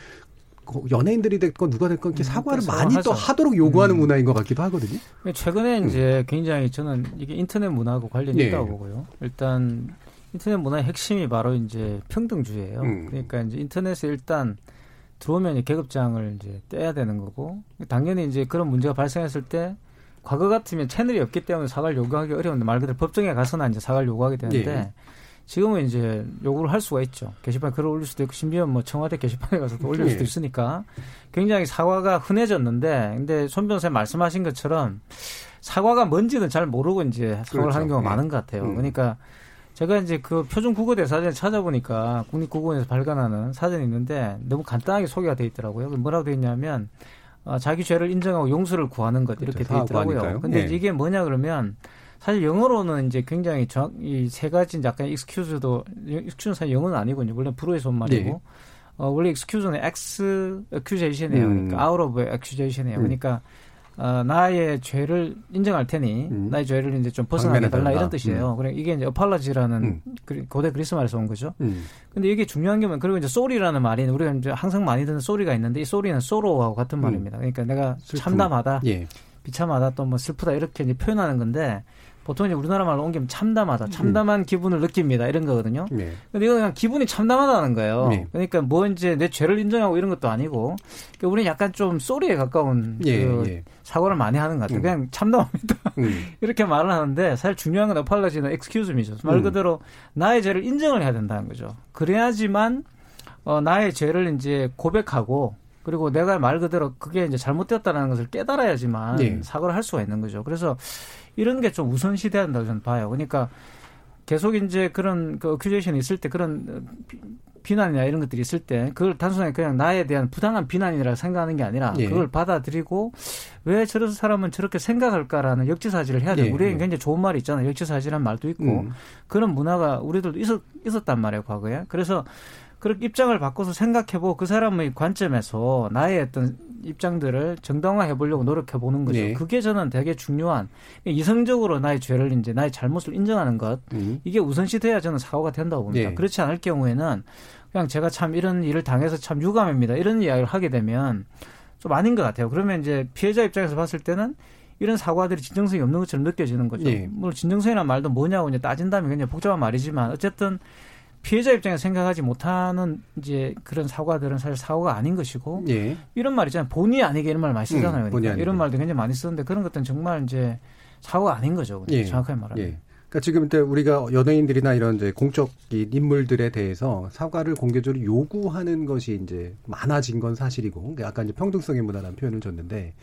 B: 연예인들이 됐건 누가 됐건 이렇게 음, 사과를 음, 많이 또 하도록 요구하는 음. 문화인 것 같기도 하거든요.
E: 최근에 음. 이제 굉장히 저는 이게 인터넷 문화하고 관련이 네. 있다고 보고요. 일단 인터넷 문화의 핵심이 바로 이제 평등주의예요. 음. 그러니까 이제 인터넷에 일단 들어오면 계급장을 이제 떼야 되는 거고 당연히 이제 그런 문제가 발생했을 때 과거 같으면 채널이 없기 때문에 사과를 요구하기 어려운데 말 그대로 법정에 가서는 이제 사과를 요구하게 되는데 네. 지금은 이제 요구를 할 수가 있죠. 게시판에 글을 올릴 수도 있고 심지어 뭐 청와대 게시판에 가서 도 <laughs> 올릴 수도 네. 있으니까 굉장히 사과가 흔해졌는데 근데 손 변호사님 말씀하신 것처럼 사과가 뭔지는 잘 모르고 이제 사과를 그렇죠. 하는 경우가 네. 많은 것 같아요. 음. 그러니까 제가 이제 그 표준 국어 대사전을 찾아보니까 국립국어원에서 발간하는 사전이 있는데 너무 간단하게 소개가 돼 있더라고요. 뭐라고 돼 있냐면 어, 자기 죄를 인정하고 용서를 구하는 것 이렇게 그렇죠. 돼 있더라고요. 근데 네. 이게 뭐냐 그러면 사실 영어로는 이제 굉장히 정확 이세 가지 약간 excuse도 excuse는 사실 영어는 아니군요. 물론 불어에서 온 말이고. 네. 어, 원래 excuse는 ex accusation이에요. 음. 그러니까 out of accusation이에요. 그러니까 어, 나의 죄를 인정할 테니 음. 나의 죄를 이제 좀 벗어나게 달라 이런 뜻이에요. 음. 그래 이게 이제 apology라는 음. 고대 그리스 말에서 온 거죠. 음. 근데 이게 중요한 게 뭐냐 그리고 이제 sorry라는 말이 우리가 이제 항상 많이 듣는 sorry가 있는데 이 sorry는 sorrow하고 같은 음. 말입니다. 그러니까 내가 슬픔. 참담하다, 예. 비참하다, 또 뭐 슬프다 이렇게 이제 표현하는 건데 보통 이제 우리나라 말로 옮기면 참담하다, 음. 참담한 음. 기분을 느낍니다 이런 거거든요. 네. 근데 이거 그냥 기분이 참담하다는 거예요. 네. 그러니까 뭐 이제 내 죄를 인정하고 이런 것도 아니고, 그러니까 우리는 약간 좀 소리에 가까운 예, 그 예. 사고를 많이 하는 것 같아요. 음. 그냥 참담합니다. 음. <laughs> 이렇게 말을 하는데 사실 중요한 건 어팔라지는 엑스큐즈미죠. 말 음. 그대로 나의 죄를 인정을 해야 된다는 거죠. 그래야지만 어, 나의 죄를 이제 고백하고 그리고 내가 말 그대로 그게 이제 잘못되었다는 것을 깨달아야지만 네. 사과를 할 수가 있는 거죠. 그래서 이런 게 좀 우선시돼야 한다고 저는 봐요. 그러니까 계속 이제 그런 그 어큐제이션이 있을 때 그런 비난이나 이런 것들이 있을 때 그걸 단순하게 그냥 나에 대한 부당한 비난이라 생각하는 게 아니라 예. 그걸 받아들이고 왜 저런 사람은 저렇게 생각할까라는 역지사지를 해야 돼. 예. 우리에게 굉장히 좋은 말이 있잖아요. 역지사지란 말도 있고 음. 그런 문화가 우리들도 있었, 있었단 말이에요 과거에. 그래서 그렇게 입장을 바꿔서 생각해보고 그 사람의 관점에서 나의 어떤 입장들을 정당화해 보려고 노력해 보는 거죠. 네. 그게 저는 되게 중요한 이성적으로 나의 죄를 이제 나의 잘못을 인정하는 것 음. 이게 우선시 돼야 저는 사고가 된다고 봅니다. 네. 그렇지 않을 경우에는 그냥 제가 참 이런 일을 당해서 참 유감입니다. 이런 이야기를 하게 되면 좀 아닌 것 같아요. 그러면 이제 피해자 입장에서 봤을 때는 이런 사과들이 진정성이 없는 것처럼 느껴지는 거죠. 네. 물론 진정성이란 말도 뭐냐고 이제 따진다면 굉장히 복잡한 말이지만 어쨌든 피해자 입장에서 생각하지 못하는 이제 그런 사과들은 사실 사고가 아닌 것이고 예. 이런 말 있잖아요. 본의 아니게 이런 말 많이 쓰잖아요. 음, 그러니까 이런 말도 굉장히 많이 쓰는데 그런 것들은 정말 이제 사고가 아닌 거죠. 예. 정확하게 말하면. 예.
B: 그러니까 지금 우리가 연예인들이나 이런 이제 공적인 인물들에 대해서 사과를 공개적으로 요구하는 것이 이제 많아진 건 사실이고 그러니까 약간 이제 평등성의 문화라는 표현을 줬는데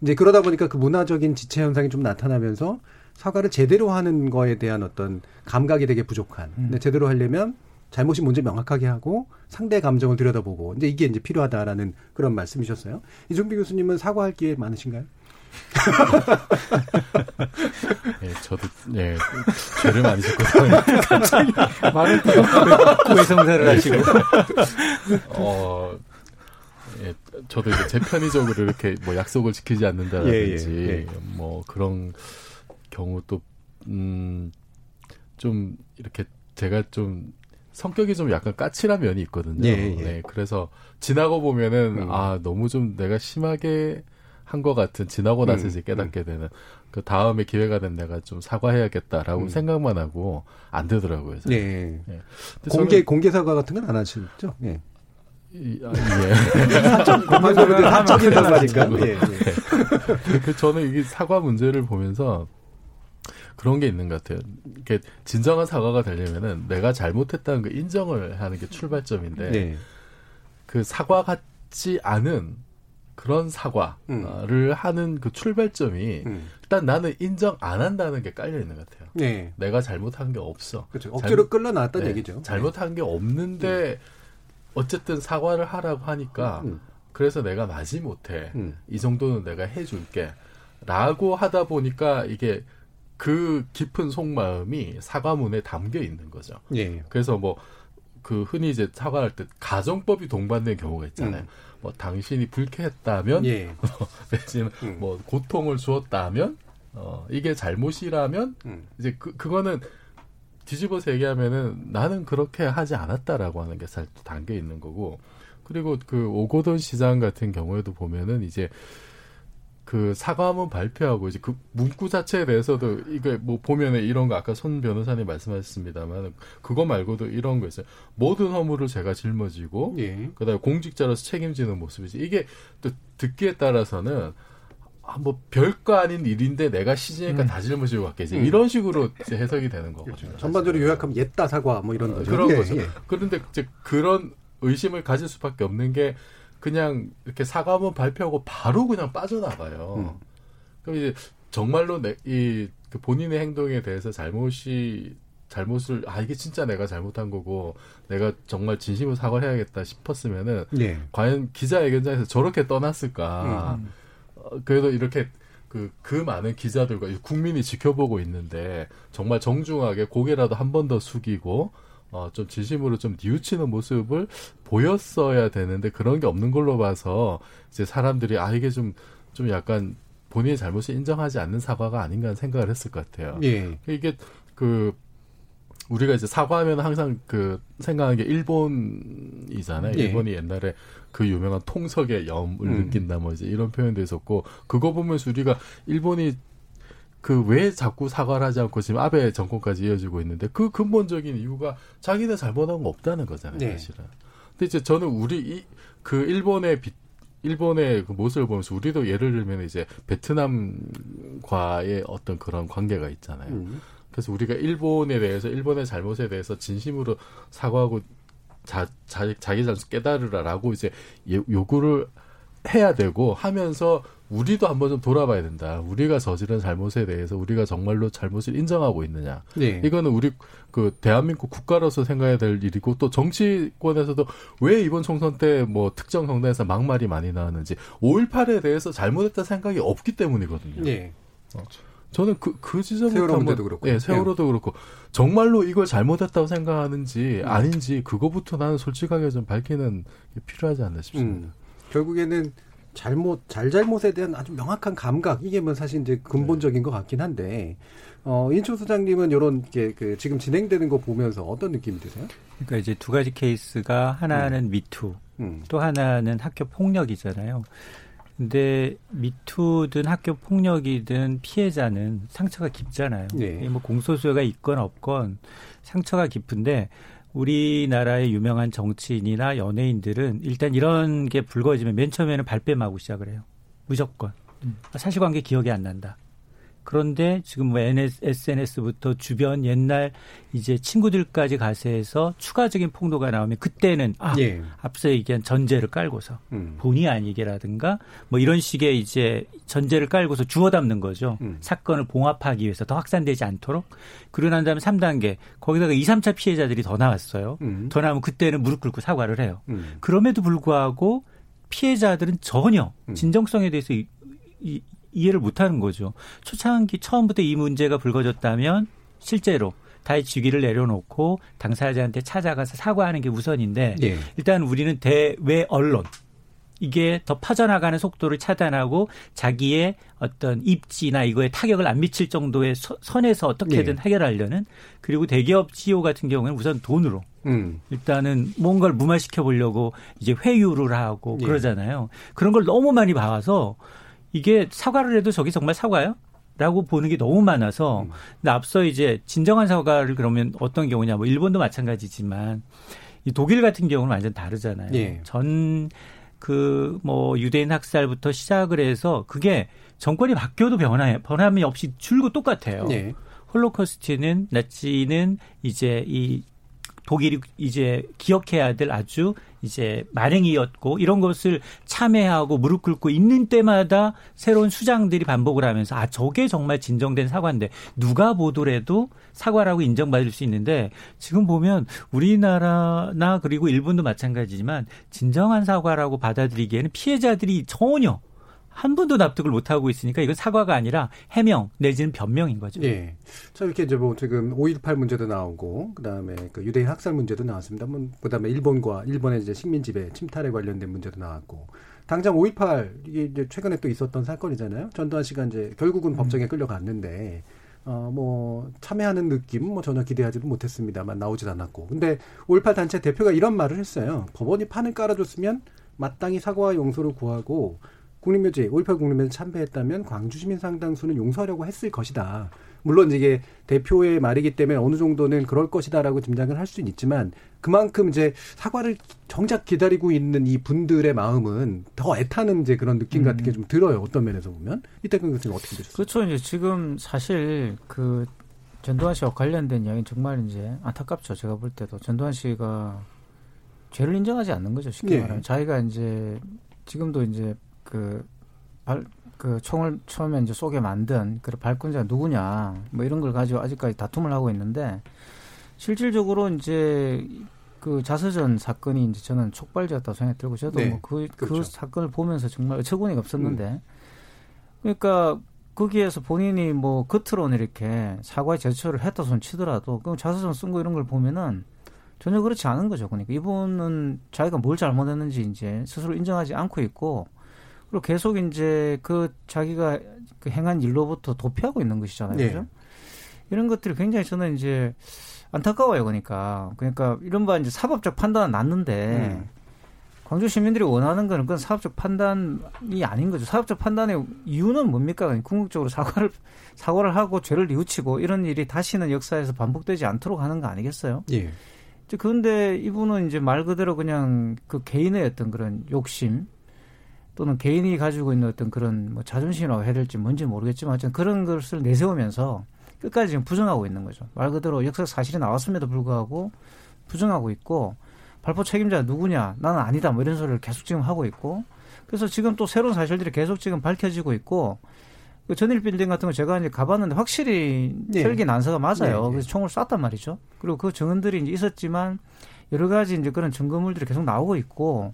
B: 이제 그러다 보니까 그 문화적인 지체 현상이 좀 나타나면서 사과를 제대로 하는 거에 대한 어떤 감각이 되게 부족한. 음. 근데 제대로 하려면 잘못이 뭔지 명확하게 하고 상대 감정을 들여다보고 이제 이게 이제 필요하다라는 그런 말씀이셨어요. 이종비 교수님은 사과할 기회 많으신가요?
F: 예, <laughs> 저도 예 죄를 많이 짓고요. <laughs>
E: 갑자기 말을 고해성사를 하시고 <laughs>
F: 어. 예, 저도 이제 제 편의적으로 이렇게 뭐 약속을 지키지 않는다든지 예, 예, 예. 뭐 그런 경우 또 음, 좀 이렇게 제가 좀 성격이 좀 약간 까칠한 면이 있거든요. 예, 예. 네, 그래서 지나고 보면은 음. 아 너무 좀 내가 심하게 한 것 같은 지나고 나서 음, 이제 깨닫게 음. 되는 그 다음에 기회가 된 내가 좀 사과해야겠다라고 음. 생각만 하고 안 되더라고요.
B: 네. 예. 공개 공개 사과 같은 건 안 하시죠? 예.
F: 이, 아, 예. <laughs>
B: 사적인 사과니까. <laughs> 예, 예.
F: 그 저는 이게 사과 문제를 보면서 그런 게 있는 것 같아요. 이게 진정한 사과가 되려면은 내가 잘못했다는 그 인정을 하는 게 출발점인데 네. 그 사과 같지 않은 그런 사과를 음. 하는 그 출발점이 음. 일단 나는 인정 안 한다는 게 깔려 있는 것 같아요. 네. 내가 잘못한 게 없어.
B: 그렇죠. 억지로 끌려 나왔다는 네. 얘기죠.
F: 잘못한 게 없는데 음. 어쨌든 사과를 하라고 하니까 음. 그래서 내가 마지 못해. 음. 이 정도는 내가 해줄게. 라고 하다 보니까 이게 그 깊은 속마음이 사과문에 담겨 있는 거죠. 예. 그래서 뭐 그 흔히 이제 사과할 때 가정법이 동반된 경우가 있잖아요. 음. 뭐 당신이 불쾌했다면, 예. <laughs> 대신 음. 뭐 고통을 주었다면, 어 이게 잘못이라면 음. 이제 그 그거는 뒤집어서 얘기하면은 나는 그렇게 하지 않았다라고 하는 게살 담겨 있는 거고 그리고 그 오고돈 시장 같은 경우에도 보면은 이제 그 사과문 발표하고 이제 그 문구 자체에 대해서도 이거 뭐 보면은 이런 거 아까 손 변호사님 말씀하셨습니다만 그거 말고도 이런 거 있어요. 모든 허물을 제가 짊어지고 예. 그다음에 공직자로서 책임지는 모습이지 이게 또 듣기에 따라서는 아, 뭐 별거 아닌 일인데 내가 시지니까 음. 다 짊어지고 갔겠지 음. 이런 식으로 이제 해석이 되는 거거든요. 그렇죠.
B: 전반적으로 요약하면 옛다 사과 뭐 이런 거죠.
F: 그런 예, 거죠. 예. 그런데 이제 그런 의심을 가질 수밖에 없는 게 그냥 이렇게 사과문 발표하고 바로 그냥 빠져나가요. 음. 그럼 이제 정말로 내, 이, 그 본인의 행동에 대해서 잘못이, 잘못을, 아, 이게 진짜 내가 잘못한 거고, 내가 정말 진심으로 사과를 해야겠다 싶었으면은, 네. 과연 기자회견장에서 저렇게 떠났을까. 음. 어, 그래도 이렇게 그, 그 많은 기자들과 국민이 지켜보고 있는데, 정말 정중하게 고개라도 한 번 더 숙이고, 어, 좀 진심으로 좀 뉘우치는 모습을 보였어야 되는데 그런 게 없는 걸로 봐서 이제 사람들이 아 이게 좀좀 약간 본인의 잘못을 인정하지 않는 사과가 아닌가 하는 생각을 했을 것 같아요. 예. 이게 그 우리가 이제 사과하면 항상 그 생각하는 게 일본이잖아요. 예. 일본이 옛날에 그 유명한 통석의 염을 음. 느낀다 뭐 이제 이런 표현도 있었고 그거 보면서 우리가 일본이 그 왜 자꾸 사과를 하지 않고 지금 아베 정권까지 이어지고 있는데 그 근본적인 이유가 자기네 잘못한 거 없다는 거잖아요, 네. 사실은. 근데 이제 저는 우리 이 그 일본의 비, 일본의 그 모습을 보면서 우리도 예를 들면 이제 베트남과의 어떤 그런 관계가 있잖아요. 음. 그래서 우리가 일본에 대해서 일본의 잘못에 대해서 진심으로 사과하고 자, 자, 자기 잘못 깨달으라라고 이제 요구를 해야 되고 하면서 우리도 한번 좀 돌아봐야 된다. 우리가 저지른 잘못에 대해서 우리가 정말로 잘못을 인정하고 있느냐. 네. 이거는 우리 그 대한민국 국가로서 생각해야 될 일이고 또 정치권에서도 왜 이번 총선 때 뭐 특정 정당에서 막말이 많이 나왔는지 5.18에 대해서 잘못했다 생각이 없기 때문이거든요. 네. 어. 저는 그, 그 지점부터
B: 세월호 문제도 그렇고.
F: 예, 세월호도 네. 그렇고. 정말로 이걸 잘못했다고 생각하는지 음. 아닌지 그거부터 나는 솔직하게 좀 밝히는 게 필요하지 않나 싶습니다. 음.
B: 결국에는 잘못, 잘잘못에 대한 아주 명확한 감각, 이게 뭐 사실 이제 근본적인 네. 것 같긴 한데, 어, 인초 소장님은 이런 게, 그, 지금 진행되는 거 보면서 어떤 느낌이 드세요?
D: 그러니까 이제 두 가지 케이스가 하나는 음. 미투, 음. 또 하나는 학교 폭력이잖아요. 근데 미투든 학교 폭력이든 피해자는 상처가 깊잖아요. 네. 뭐 공소수여가 있건 없건 상처가 깊은데 우리나라의 유명한 정치인이나 연예인들은 일단 이런 게 불거지면 맨 처음에는 발뺌하고 시작을 해요. 무조건. 음. 사실관계 기억이 안 난다. 그런데 지금 뭐 SNS부터 주변 옛날 이제 친구들까지 가세해서 추가적인 폭로가 나오면 그때는 아 예. 앞서 얘기한 전제를 깔고서 음. 본의 아니게라든가 뭐 이런 식의 이제 전제를 깔고서 주워 담는 거죠. 음. 사건을 봉합하기 위해서 더 확산되지 않도록. 그러고 난 다음에 3단계 거기다가 2, 3차 피해자들이 더 나왔어요. 음. 더 나오면 그때는 무릎 꿇고 사과를 해요. 음. 그럼에도 불구하고 피해자들은 전혀 음. 진정성에 대해서 이, 이, 이해를 못하는 거죠. 초창기 처음부터 이 문제가 불거졌다면 실제로 다의 직위를 내려놓고 당사자한테 찾아가서 사과하는 게 우선인데 네. 일단 우리는 대외 언론 이게 더 퍼져나가는 속도를 차단하고 자기의 어떤 입지나 이거에 타격을 안 미칠 정도의 선에서 어떻게든 네. 해결하려는 그리고 대기업 CEO 같은 경우에는 우선 돈으로 음. 일단은 뭔가를 무마시켜 보려고 이제 회유를 하고 네. 그러잖아요. 그런 걸 너무 많이 봐와서 이게 사과를 해도 저게 정말 사과요? 라고 보는 게 너무 많아서 음. 근데 앞서 이제 진정한 사과를 그러면 어떤 경우냐 뭐 일본도 마찬가지지만 이 독일 같은 경우는 완전 다르잖아요. 예. 전 그 뭐 유대인 학살부터 시작을 해서 그게 정권이 바뀌어도 변화 변함이 없이 줄고 똑같아요. 예. 홀로코스트는 나치는 이제 이 독일이 이제 기억해야 될 아주 이제 만행이었고 이런 것을 참회하고 무릎 꿇고 있는 때마다 새로운 수장들이 반복을 하면서 아 저게 정말 진정된 사과인데 누가 보더라도 사과라고 인정받을 수 있는데 지금 보면 우리나라나 그리고 일본도 마찬가지지만 진정한 사과라고 받아들이기에는 피해자들이 전혀 한 분도 납득을 못 하고 있으니까 이건 사과가 아니라 해명 내지는 변명인 거죠.
B: 예. 자 이렇게 이제 뭐 지금 5.18 문제도 나오고 그다음에 그 유대인 학살 문제도 나왔습니다. 뭐 그다음에 일본과 일본의 이제 식민 지배 침탈에 관련된 문제도 나왔고 당장 5.18 이게 이제 최근에 또 있었던 사건이잖아요. 전두환 씨가 이제 결국은 음. 법정에 끌려갔는데 어, 뭐, 참여하는 느낌, 뭐, 전혀 기대하지도 못했습니다만, 나오질 않았고. 근데, 5.18 단체 대표가 이런 말을 했어요. 법원이 판을 깔아줬으면, 마땅히 사과와 용서를 구하고, 국립묘지 5.18 국립묘지 참배했다면 광주 시민 상당수는 용서하려고 했을 것이다. 물론 이게 대표의 말이기 때문에 어느 정도는 그럴 것이다라고 짐작을 할 수는 있지만 그만큼 이제 사과를 정작 기다리고 있는 이 분들의 마음은 더 애타는 이제 그런 느낌 같은 게좀 음. 들어요. 어떤 면에서 보면 이태근 교수님 어떻게 보셨어요?
E: 그렇죠. 이제 지금 사실 그 전두환 씨와 관련된 이야기는 정말 이제 안타깝죠. 제가 볼 때도 전두환 씨가 죄를 인정하지 않는 거죠. 쉽게 네. 말하면 자기가 이제 지금도 이제 그, 발, 그 총을 처음에 이제 쏘게 만든 그 발군자가 누구냐 뭐 이런 걸 가지고 아직까지 다툼을 하고 있는데 실질적으로 이제 그 자서전 사건이 이제 저는 촉발제였다고 생각이 들고 저도 네, 뭐그 그 그렇죠. 그 사건을 보면서 정말 어처구니가 없었는데 음. 그러니까 거기에서 본인이 뭐 겉으로는 이렇게 사과의 제초를 했다 손 치더라도 그 자서전 쓴 거 이런 걸 보면은 전혀 그렇지 않은 거죠. 그러니까 이분은 자기가 뭘 잘못했는지 이제 스스로 인정하지 않고 있고 그리고 계속 이제 그 자기가 그 행한 일로부터 도피하고 있는 것이잖아요. 네. 그죠? 이런 것들이 굉장히 저는 이제 안타까워요. 그러니까. 그러니까 이른바 이제 사법적 판단은 났는데 음. 광주 시민들이 원하는 거는 그건 사법적 판단이 아닌 거죠. 사법적 판단의 이유는 뭡니까? 궁극적으로 사과를 사과를 하고 죄를 뉘우치고 이런 일이 다시는 역사에서 반복되지 않도록 하는 거 아니겠어요? 예. 그런데 이분은 이제 말 그대로 그냥 그 개인의 어떤 그런 욕심 또는 개인이 가지고 있는 어떤 그런 뭐 자존심이라고 해야 될지 뭔지 모르겠지만 어쨌든 그런 것을 내세우면서 끝까지 지금 부정하고 있는 거죠. 말 그대로 역사 사실이 나왔음에도 불구하고 부정하고 있고 발포 책임자 누구냐 나는 아니다 뭐 이런 소리를 계속 지금 하고 있고 그래서 지금 또 새로운 사실들이 계속 지금 밝혀지고 있고 그 전일 빌딩 같은 거 제가 이제 가봤는데 확실히 네. 헬기 난사가 맞아요. 네. 그래서 총을 쐈단 말이죠. 그리고 그 증언들이 이제 있었지만 여러 가지 이제 그런 증거물들이 계속 나오고 있고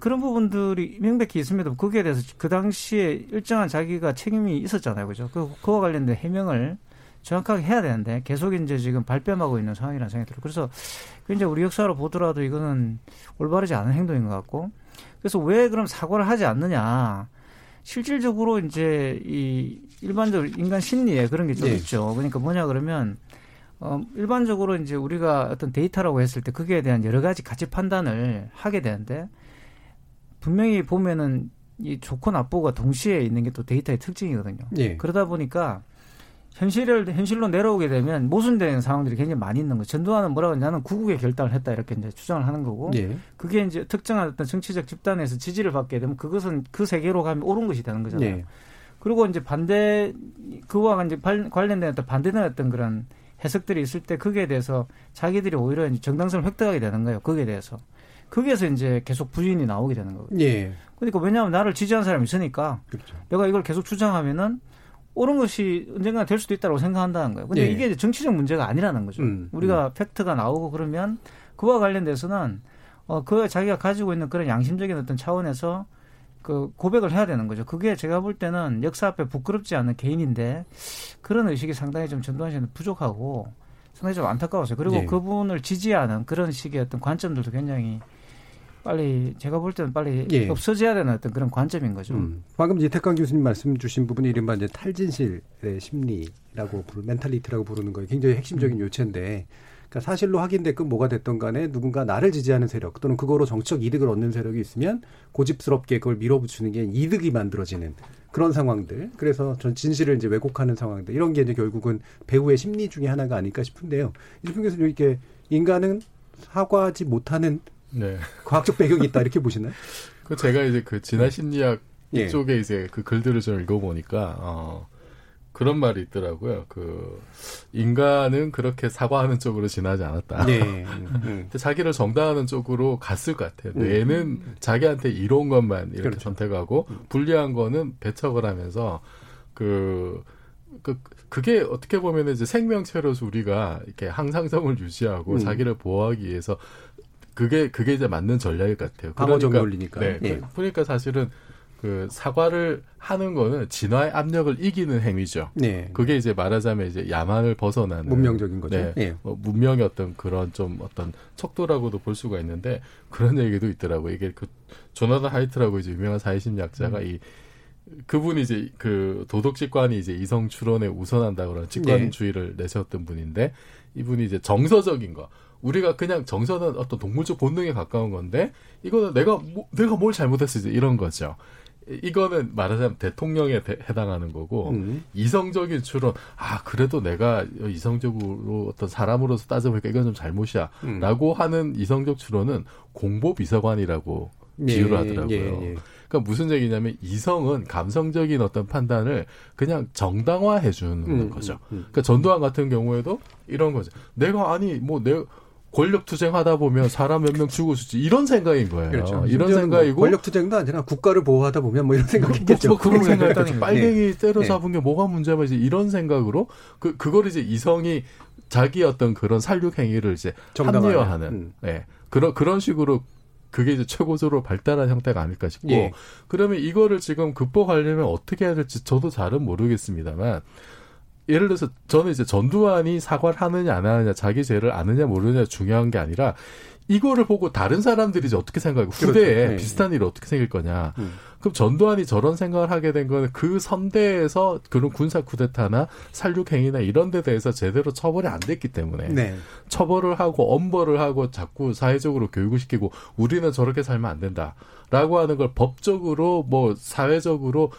E: 그런 부분들이 명백히 있음에도 거기에 대해서 그 당시에 일정한 자기가 책임이 있었잖아요. 그죠? 그, 그와 관련된 해명을 정확하게 해야 되는데 계속 이제 지금 발뺌하고 있는 상황이라는 생각이 들어요. 그래서 이제 우리 역사로 보더라도 이거는 올바르지 않은 행동인 것 같고 그래서 왜 그럼 사과를 하지 않느냐. 실질적으로 이제 이 일반적으로 인간 심리에 그런 게좀 네. 있죠. 그러니까 뭐냐 그러면 어 일반적으로 이제 우리가 어떤 데이터라고 했을 때 거기에 대한 여러 가지 가치 판단을 하게 되는데 분명히 보면은 이 좋고 나쁘고가 동시에 있는 게 또 데이터의 특징이거든요. 네. 그러다 보니까 현실을 현실로 내려오게 되면 모순되는 상황들이 굉장히 많이 있는 거죠. 전두환은 뭐라고 나는 구국의 결단을 했다 이렇게 이제 주장을 하는 거고 예. 그게 이제 특정한 어떤 정치적 집단에서 지지를 받게 되면 그것은 그 세계로 가면 옳은 것이 되는 거잖아요. 예. 그리고 이제 반대 그와 이제 관련된 어떤 반대되는 어떤 그런 해석들이 있을 때 거기에 대해서 자기들이 오히려 이제 정당성을 획득하게 되는 거예요. 거기에 대해서. 거기에서 이제 계속 부인이 나오게 되는 거거든요. 예. 그러니까 왜냐하면 나를 지지하는 사람이 있으니까 그렇죠. 내가 이걸 계속 주장하면은 옳은 것이 언젠가 될 수도 있다고 생각한다는 거예요. 근데 예. 이게 정치적 문제가 아니라는 거죠. 음, 우리가 음. 팩트가 나오고 그러면 그와 관련돼서는 어, 그 자기가 가지고 있는 그런 양심적인 어떤 차원에서 그 고백을 해야 되는 거죠. 그게 제가 볼 때는 역사 앞에 부끄럽지 않은 개인인데 그런 의식이 상당히 좀 전두환 씨는 부족하고 상당히 좀 안타까웠어요. 그리고 예. 그분을 지지하는 그런 식의 어떤 관점들도 굉장히 빨리 제가 볼 때는 빨리 예. 없어져야 되는 어떤 그런 관점인 거죠. 음.
B: 방금 이태강 교수님 말씀 주신 부분이 이른바 이제 탈진실의 심리라고 부르 멘탈리티라고 부르는 거예요. 굉장히 핵심적인 음. 요체인데 그러니까 사실로 확인됐건 뭐가 됐던 간에 누군가 나를 지지하는 세력 또는 그거로 정치적 이득을 얻는 세력이 있으면 고집스럽게 그걸 밀어붙이는 게 이득이 만들어지는 그런 상황들. 그래서 전 진실을 이제 왜곡하는 상황들. 이런 게 이제 결국은 배우의 심리 중에 하나가 아닐까 싶은데요. 이준평 교수님 이렇게 인간은 사과하지 못하는 네. 과학적 배경이 있다 이렇게 보시나요? <laughs>
F: 그 제가 이제 그 진화 심리학 예. 쪽에 이제 그 글들을 좀 읽어보니까 어 그런 말이 있더라고요. 그 인간은 그렇게 사과하는 쪽으로 지나지 않았다. 네. <laughs> 음. 자기를 정당하는 쪽으로 갔을 것 같아요. 음. 뇌는 자기한테 이로운 것만 이렇게 그렇죠. 선택하고 음. 불리한 거는 배척을 하면서 그, 그 그게 어떻게 보면 이제 생명체로서 우리가 이렇게 항상성을 유지하고 음. 자기를 보호하기 위해서 그게 그게 이제 맞는 전략일 것 같아요.
B: 방어적 그러니까, 논리니까.
F: 네. 예. 그러니까 사실은 그 사과를 하는 거는 진화의 압력을 이기는 행위죠. 네. 그게 이제 말하자면 이제 야만을 벗어나는
B: 문명적인 거죠. 네.
F: 네. 뭐 문명의 어떤 그런 좀 어떤 척도라고도 볼 수가 있는데 그런 얘기도 있더라고. 요 이게 그 조나단 하이트라고 이제 유명한 사회심리학자가 음. 이 그분이 이제 그 도덕직관이 이제 이성 추론에 우선한다 그런 직관주의를 네. 내세웠던 분인데 이분이 이제 정서적인 거 우리가 그냥 정서는 어떤 동물적 본능에 가까운 건데 이거는 내가 뭐, 내가 뭘 잘못했을지 이런 거죠. 이거는 말하자면 대통령에 대, 해당하는 거고 음. 이성적인 추론 아 그래도 내가 이성적으로 어떤 사람으로서 따져보니까 이건 좀 잘못이야라고 음. 하는 이성적 추론은 공보 비서관이라고 예, 비유를 하더라고요. 예, 예. 그러니까 무슨 얘기냐면 이성은 감성적인 어떤 판단을 그냥 정당화해 주는 음, 거죠. 음, 음. 그러니까 전두환 같은 경우에도 이런 거죠. 내가 아니 뭐 내 권력 투쟁하다 보면 사람 몇 명 죽을 수 있지 이런 생각인 거예요. 그렇죠. 이런 뭐 생각이고
B: 뭐 권력 투쟁도 아니라 국가를 보호하다 보면 뭐 이런 생각이겠죠. 뭐,
F: 뭐 그런 생각이 빨갱이 네. 때려 잡은 게 뭐가 문제냐 이제 이런 생각으로 그 그걸 이제 이성이 자기 어떤 그런 살육 행위를 이제 합리화하는 음. 네. 그런 그런 식으로 그게 이제 최고조로 발달한 형태가 아닐까 싶고 예. 그러면 이거를 지금 극복하려면 어떻게 해야 될지 저도 잘은 모르겠습니다만 예를 들어서 저는 이제 전두환이 사과를 하느냐 안 하느냐 자기 죄를 아느냐 모르느냐 중요한 게 아니라 이거를 보고 다른 사람들이 이제 어떻게 생각하고 그렇죠. 후대에 그렇죠. 네. 비슷한 일이 어떻게 생길 거냐. 음. 그럼 전두환이 저런 생각을 하게 된 거는 그 선대에서 그런 군사 쿠데타나 살육 행위나 이런 데 대해서 제대로 처벌이 안 됐기 때문에 네. 처벌을 하고 엄벌을 하고 자꾸 사회적으로 교육을 시키고 우리는 저렇게 살면 안 된다라고 하는 걸 법적으로 뭐 사회적으로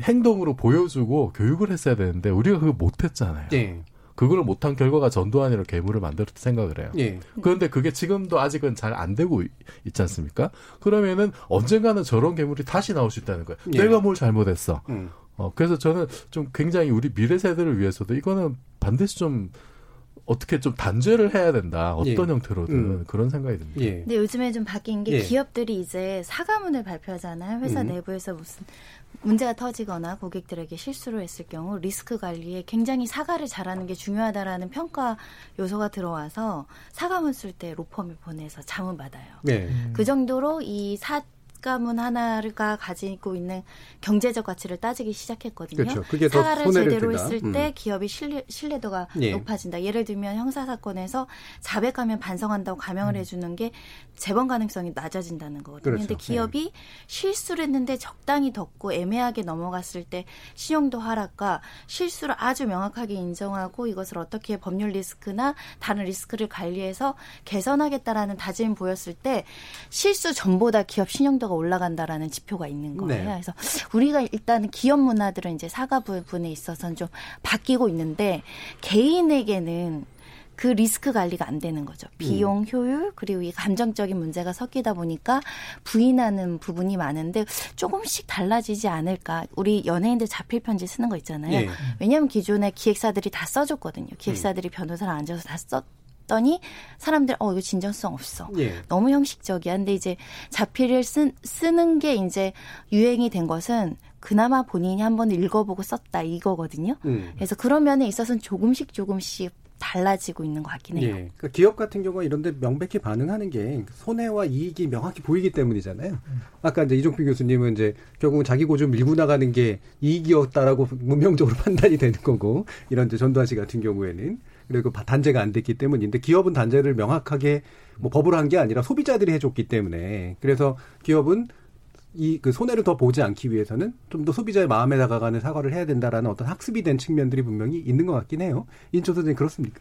F: 행동으로 보여주고 교육을 했어야 되는데 우리가 그걸 못했잖아요. 네. 그걸 못한 결과가 전두환이라 괴물을 만들었다 생각을 해요. 예. 그런데 그게 지금도 아직은 잘 안 되고 있지 않습니까? 그러면은 언젠가는 저런 괴물이 다시 나올 수 있다는 거예요. 예. 내가 뭘 잘못했어. 음. 어, 그래서 저는 좀 굉장히 우리 미래 세대를 위해서도 이거는 반드시 좀 어떻게 좀 단죄를 해야 된다. 어떤 예. 형태로든 음. 그런 생각이 듭니다.
G: 예. 근데 요즘에 좀 바뀐 게 예. 기업들이 이제 사과문을 발표하잖아요. 회사 음. 내부에서 무슨 문제가 터지거나 고객들에게 실수를 했을 경우 리스크 관리에 굉장히 사과를 잘하는 게 중요하다라는 평가 요소가 들어와서 사과문 쓸 때 로펌을 보내서 자문 받아요. 네. 그 정도로 이 사, 가문 하나가 가지고 있는 경제적 가치를 따지기 시작했거든요. 그렇죠. 그게 사과를 제대로 든다. 했을 때 음. 기업이 신뢰, 신뢰도가 예. 높아진다. 예를 들면 형사 사건에서 자백하면 반성한다고 가명을 음. 해주는 게 재번 가능성이 낮아진다는 거거든요. 그렇죠. 근데 기업이 네. 실수를 했는데 적당히 덮고 애매하게 넘어갔을 때 신용도 하락과 실수를 아주 명확하게 인정하고 이것을 어떻게 법률 리스크나 다른 리스크를 관리해서 개선하겠다라는 다짐을 보였을 때 실수 전보다 기업 신용도가 올라간다라는 지표가 있는 거예요. 네. 그래서 우리가 일단은 기업 문화들은 이제 사과 부분에 있어서는 좀 바뀌고 있는데 개인에게는 그 리스크 관리가 안 되는 거죠. 비용, 음. 효율, 그리고 이 감정적인 문제가 섞이다 보니까 부인하는 부분이 많은데 조금씩 달라지지 않을까. 우리 연예인들 자필 편지 쓰는 거 있잖아요. 예. 왜냐하면 기존에 기획사들이 다 써줬거든요. 기획사들이 음. 변호사를 앉아서 다 썼. 더니 사람들 어 이거 진정성 없어 예. 너무 형식적이야 근데 이제 자필을 쓰, 쓰는 게 이제 유행이 된 것은 그나마 본인이 한번 읽어보고 썼다 이거거든요. 음. 그래서 그런 면에 있어서는 조금씩 조금씩 달라지고 있는 것 같긴 해요. 예.
B: 그러니까 기업 같은 경우가 이런데 명백히 반응하는 게 손해와 이익이 명확히 보이기 때문이잖아요. 아까 이제 이종필 교수님은 이제 결국은 자기 고좀 밀고 나가는 게 이익이었다라고 <laughs> 문명적으로 <laughs> 판단이 되는 거고 이런 이제 전두환 씨 같은 경우에는 그리고 단죄가 안 됐기 때문인데 기업은 단죄를 명확하게 뭐 법으로 한 게 아니라 소비자들이 해줬기 때문에 그래서 기업은 이 그 손해를 더 보지 않기 위해서는 좀 더 소비자의 마음에 다가가는 사과를 해야 된다라는 어떤 학습이 된 측면들이 분명히 있는 것 같긴 해요. 인초 선생님 그렇습니까?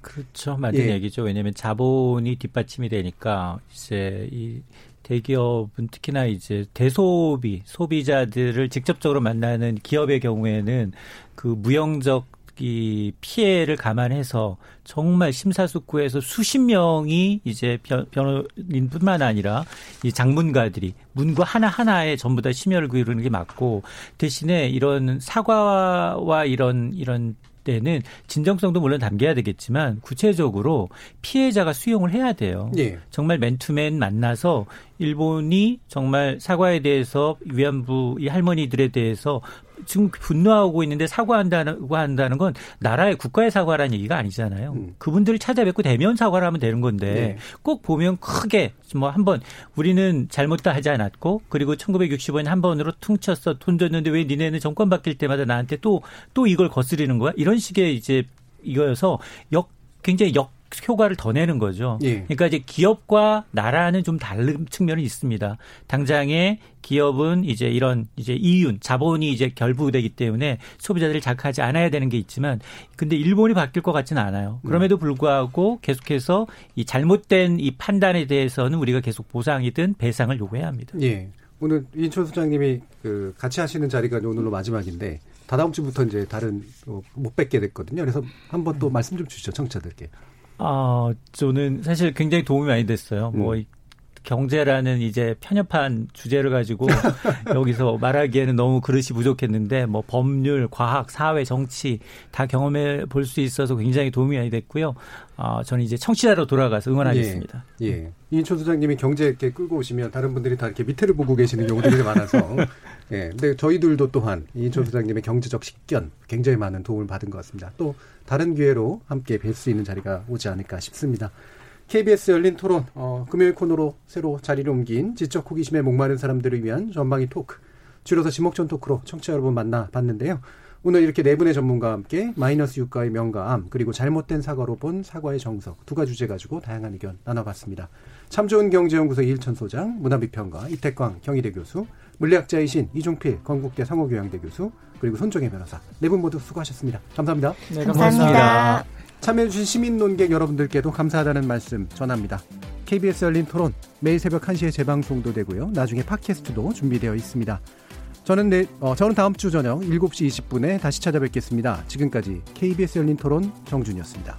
D: 그렇죠. 맞는 예. 얘기죠. 왜냐하면 자본이 뒷받침이 되니까 이제 이 대기업은 특히나 이제 대소비 소비자들을 직접적으로 만나는 기업의 경우에는 그 무형적 이 피해를 감안해서 정말 심사숙고해서 수십 명이 이제 변호인뿐만 아니라 이 장문가들이 문구 하나 하나에 전부 다 심혈을 기울이는 게 맞고 대신에 이런 사과와 이런 이런 때는 진정성도 물론 담겨야 되겠지만 구체적으로 피해자가 수용을 해야 돼요. 예. 정말 맨투맨 만나서 일본이 정말 사과에 대해서 위안부 이 할머니들에 대해서 지금 분노하고 있는데 사과한다고 한다는 건 나라의 국가의 사과라는 얘기가 아니잖아요. 음. 그분들을 찾아뵙고 대면 사과를 하면 되는 건데 네. 꼭 보면 크게 뭐 한번 우리는 잘못 다 하지 않았고 그리고 1965년 한 번으로 퉁쳤어 돈 줬는데 왜 니네는 정권 바뀔 때마다 나한테 또또 또 이걸 거스리는 거야? 이런 식의 이제 이거여서 역 굉장히 역 효과를 더 내는 거죠. 예. 그러니까 이제 기업과 나라는 좀 다른 측면이 있습니다. 당장에 기업은 이제 이런 이제 이윤, 자본이 이제 결부되기 때문에 소비자들을 자극하지 않아야 되는 게 있지만 근데 일본이 바뀔 것 같지는 않아요. 그럼에도 불구하고 계속해서 이 잘못된 이 판단에 대해서는 우리가 계속 보상이든 배상을 요구해야 합니다.
B: 예. 오늘 인천 소장님이 그 같이 하시는 자리가 오늘로 마지막인데 다다음 주부터 이제 다른 어, 못 뵙게 됐거든요. 그래서 한번 또 말씀 좀 주시죠, 청취자들께.
D: 아, 저는 사실 굉장히 도움이 많이 됐어요. 뭐, 음. 경제라는 이제 편협한 주제를 가지고 <laughs> 여기서 말하기에는 너무 그릇이 부족했는데 뭐 법률, 과학, 사회, 정치 다 경험해 볼 수 있어서 굉장히 도움이 많이 됐고요. 어, 저는 이제 청취자로 돌아가서 응원하겠습니다.
B: 예. 예. 이인초 소장님이 경제 이렇게 끌고 오시면 다른 분들이 다 이렇게 밑에를 보고 계시는 경우들이 많아서 <laughs> 예. 근데 저희들도 또한 이인초 소장님의 경제적 식견 굉장히 많은 도움을 받은 것 같습니다. 또 다른 기회로 함께 뵐 수 있는 자리가 오지 않을까 싶습니다. KBS 열린 토론 어, 금요일 코너로 새로 자리를 옮긴 지적 호기심에 목마른 사람들을 위한 전방위 토크 줄여서 지목전 토크로 청취자 여러분 만나 봤는데요. 오늘 이렇게 네 분의 전문가와 함께 마이너스 유가의 명가암 그리고 잘못된 사과로 본 사과의 정석 두 가지 주제 가지고 다양한 의견 나눠봤습니다. 참 좋은 경제연구소 이일천 소장, 문화비평가 이태광 경희대 교수, 물리학자이신 이종필 건국대 상호교양대 교수 그리고 손정혜 변호사 네 분 모두 수고하셨습니다. 감사합니다.
G: 네, 감사합니다. 감사합니다.
B: 참여해주신 시민 논객 여러분들께도 감사하다는 말씀 전합니다. KBS 열린 토론 매일 새벽 1시에 재방송도 되고요. 나중에 팟캐스트도 준비되어 있습니다. 저는 내, 어, 저는 다음 주 저녁 7시 20분에 다시 찾아뵙겠습니다. 지금까지 KBS 열린 토론 정준이었습니다.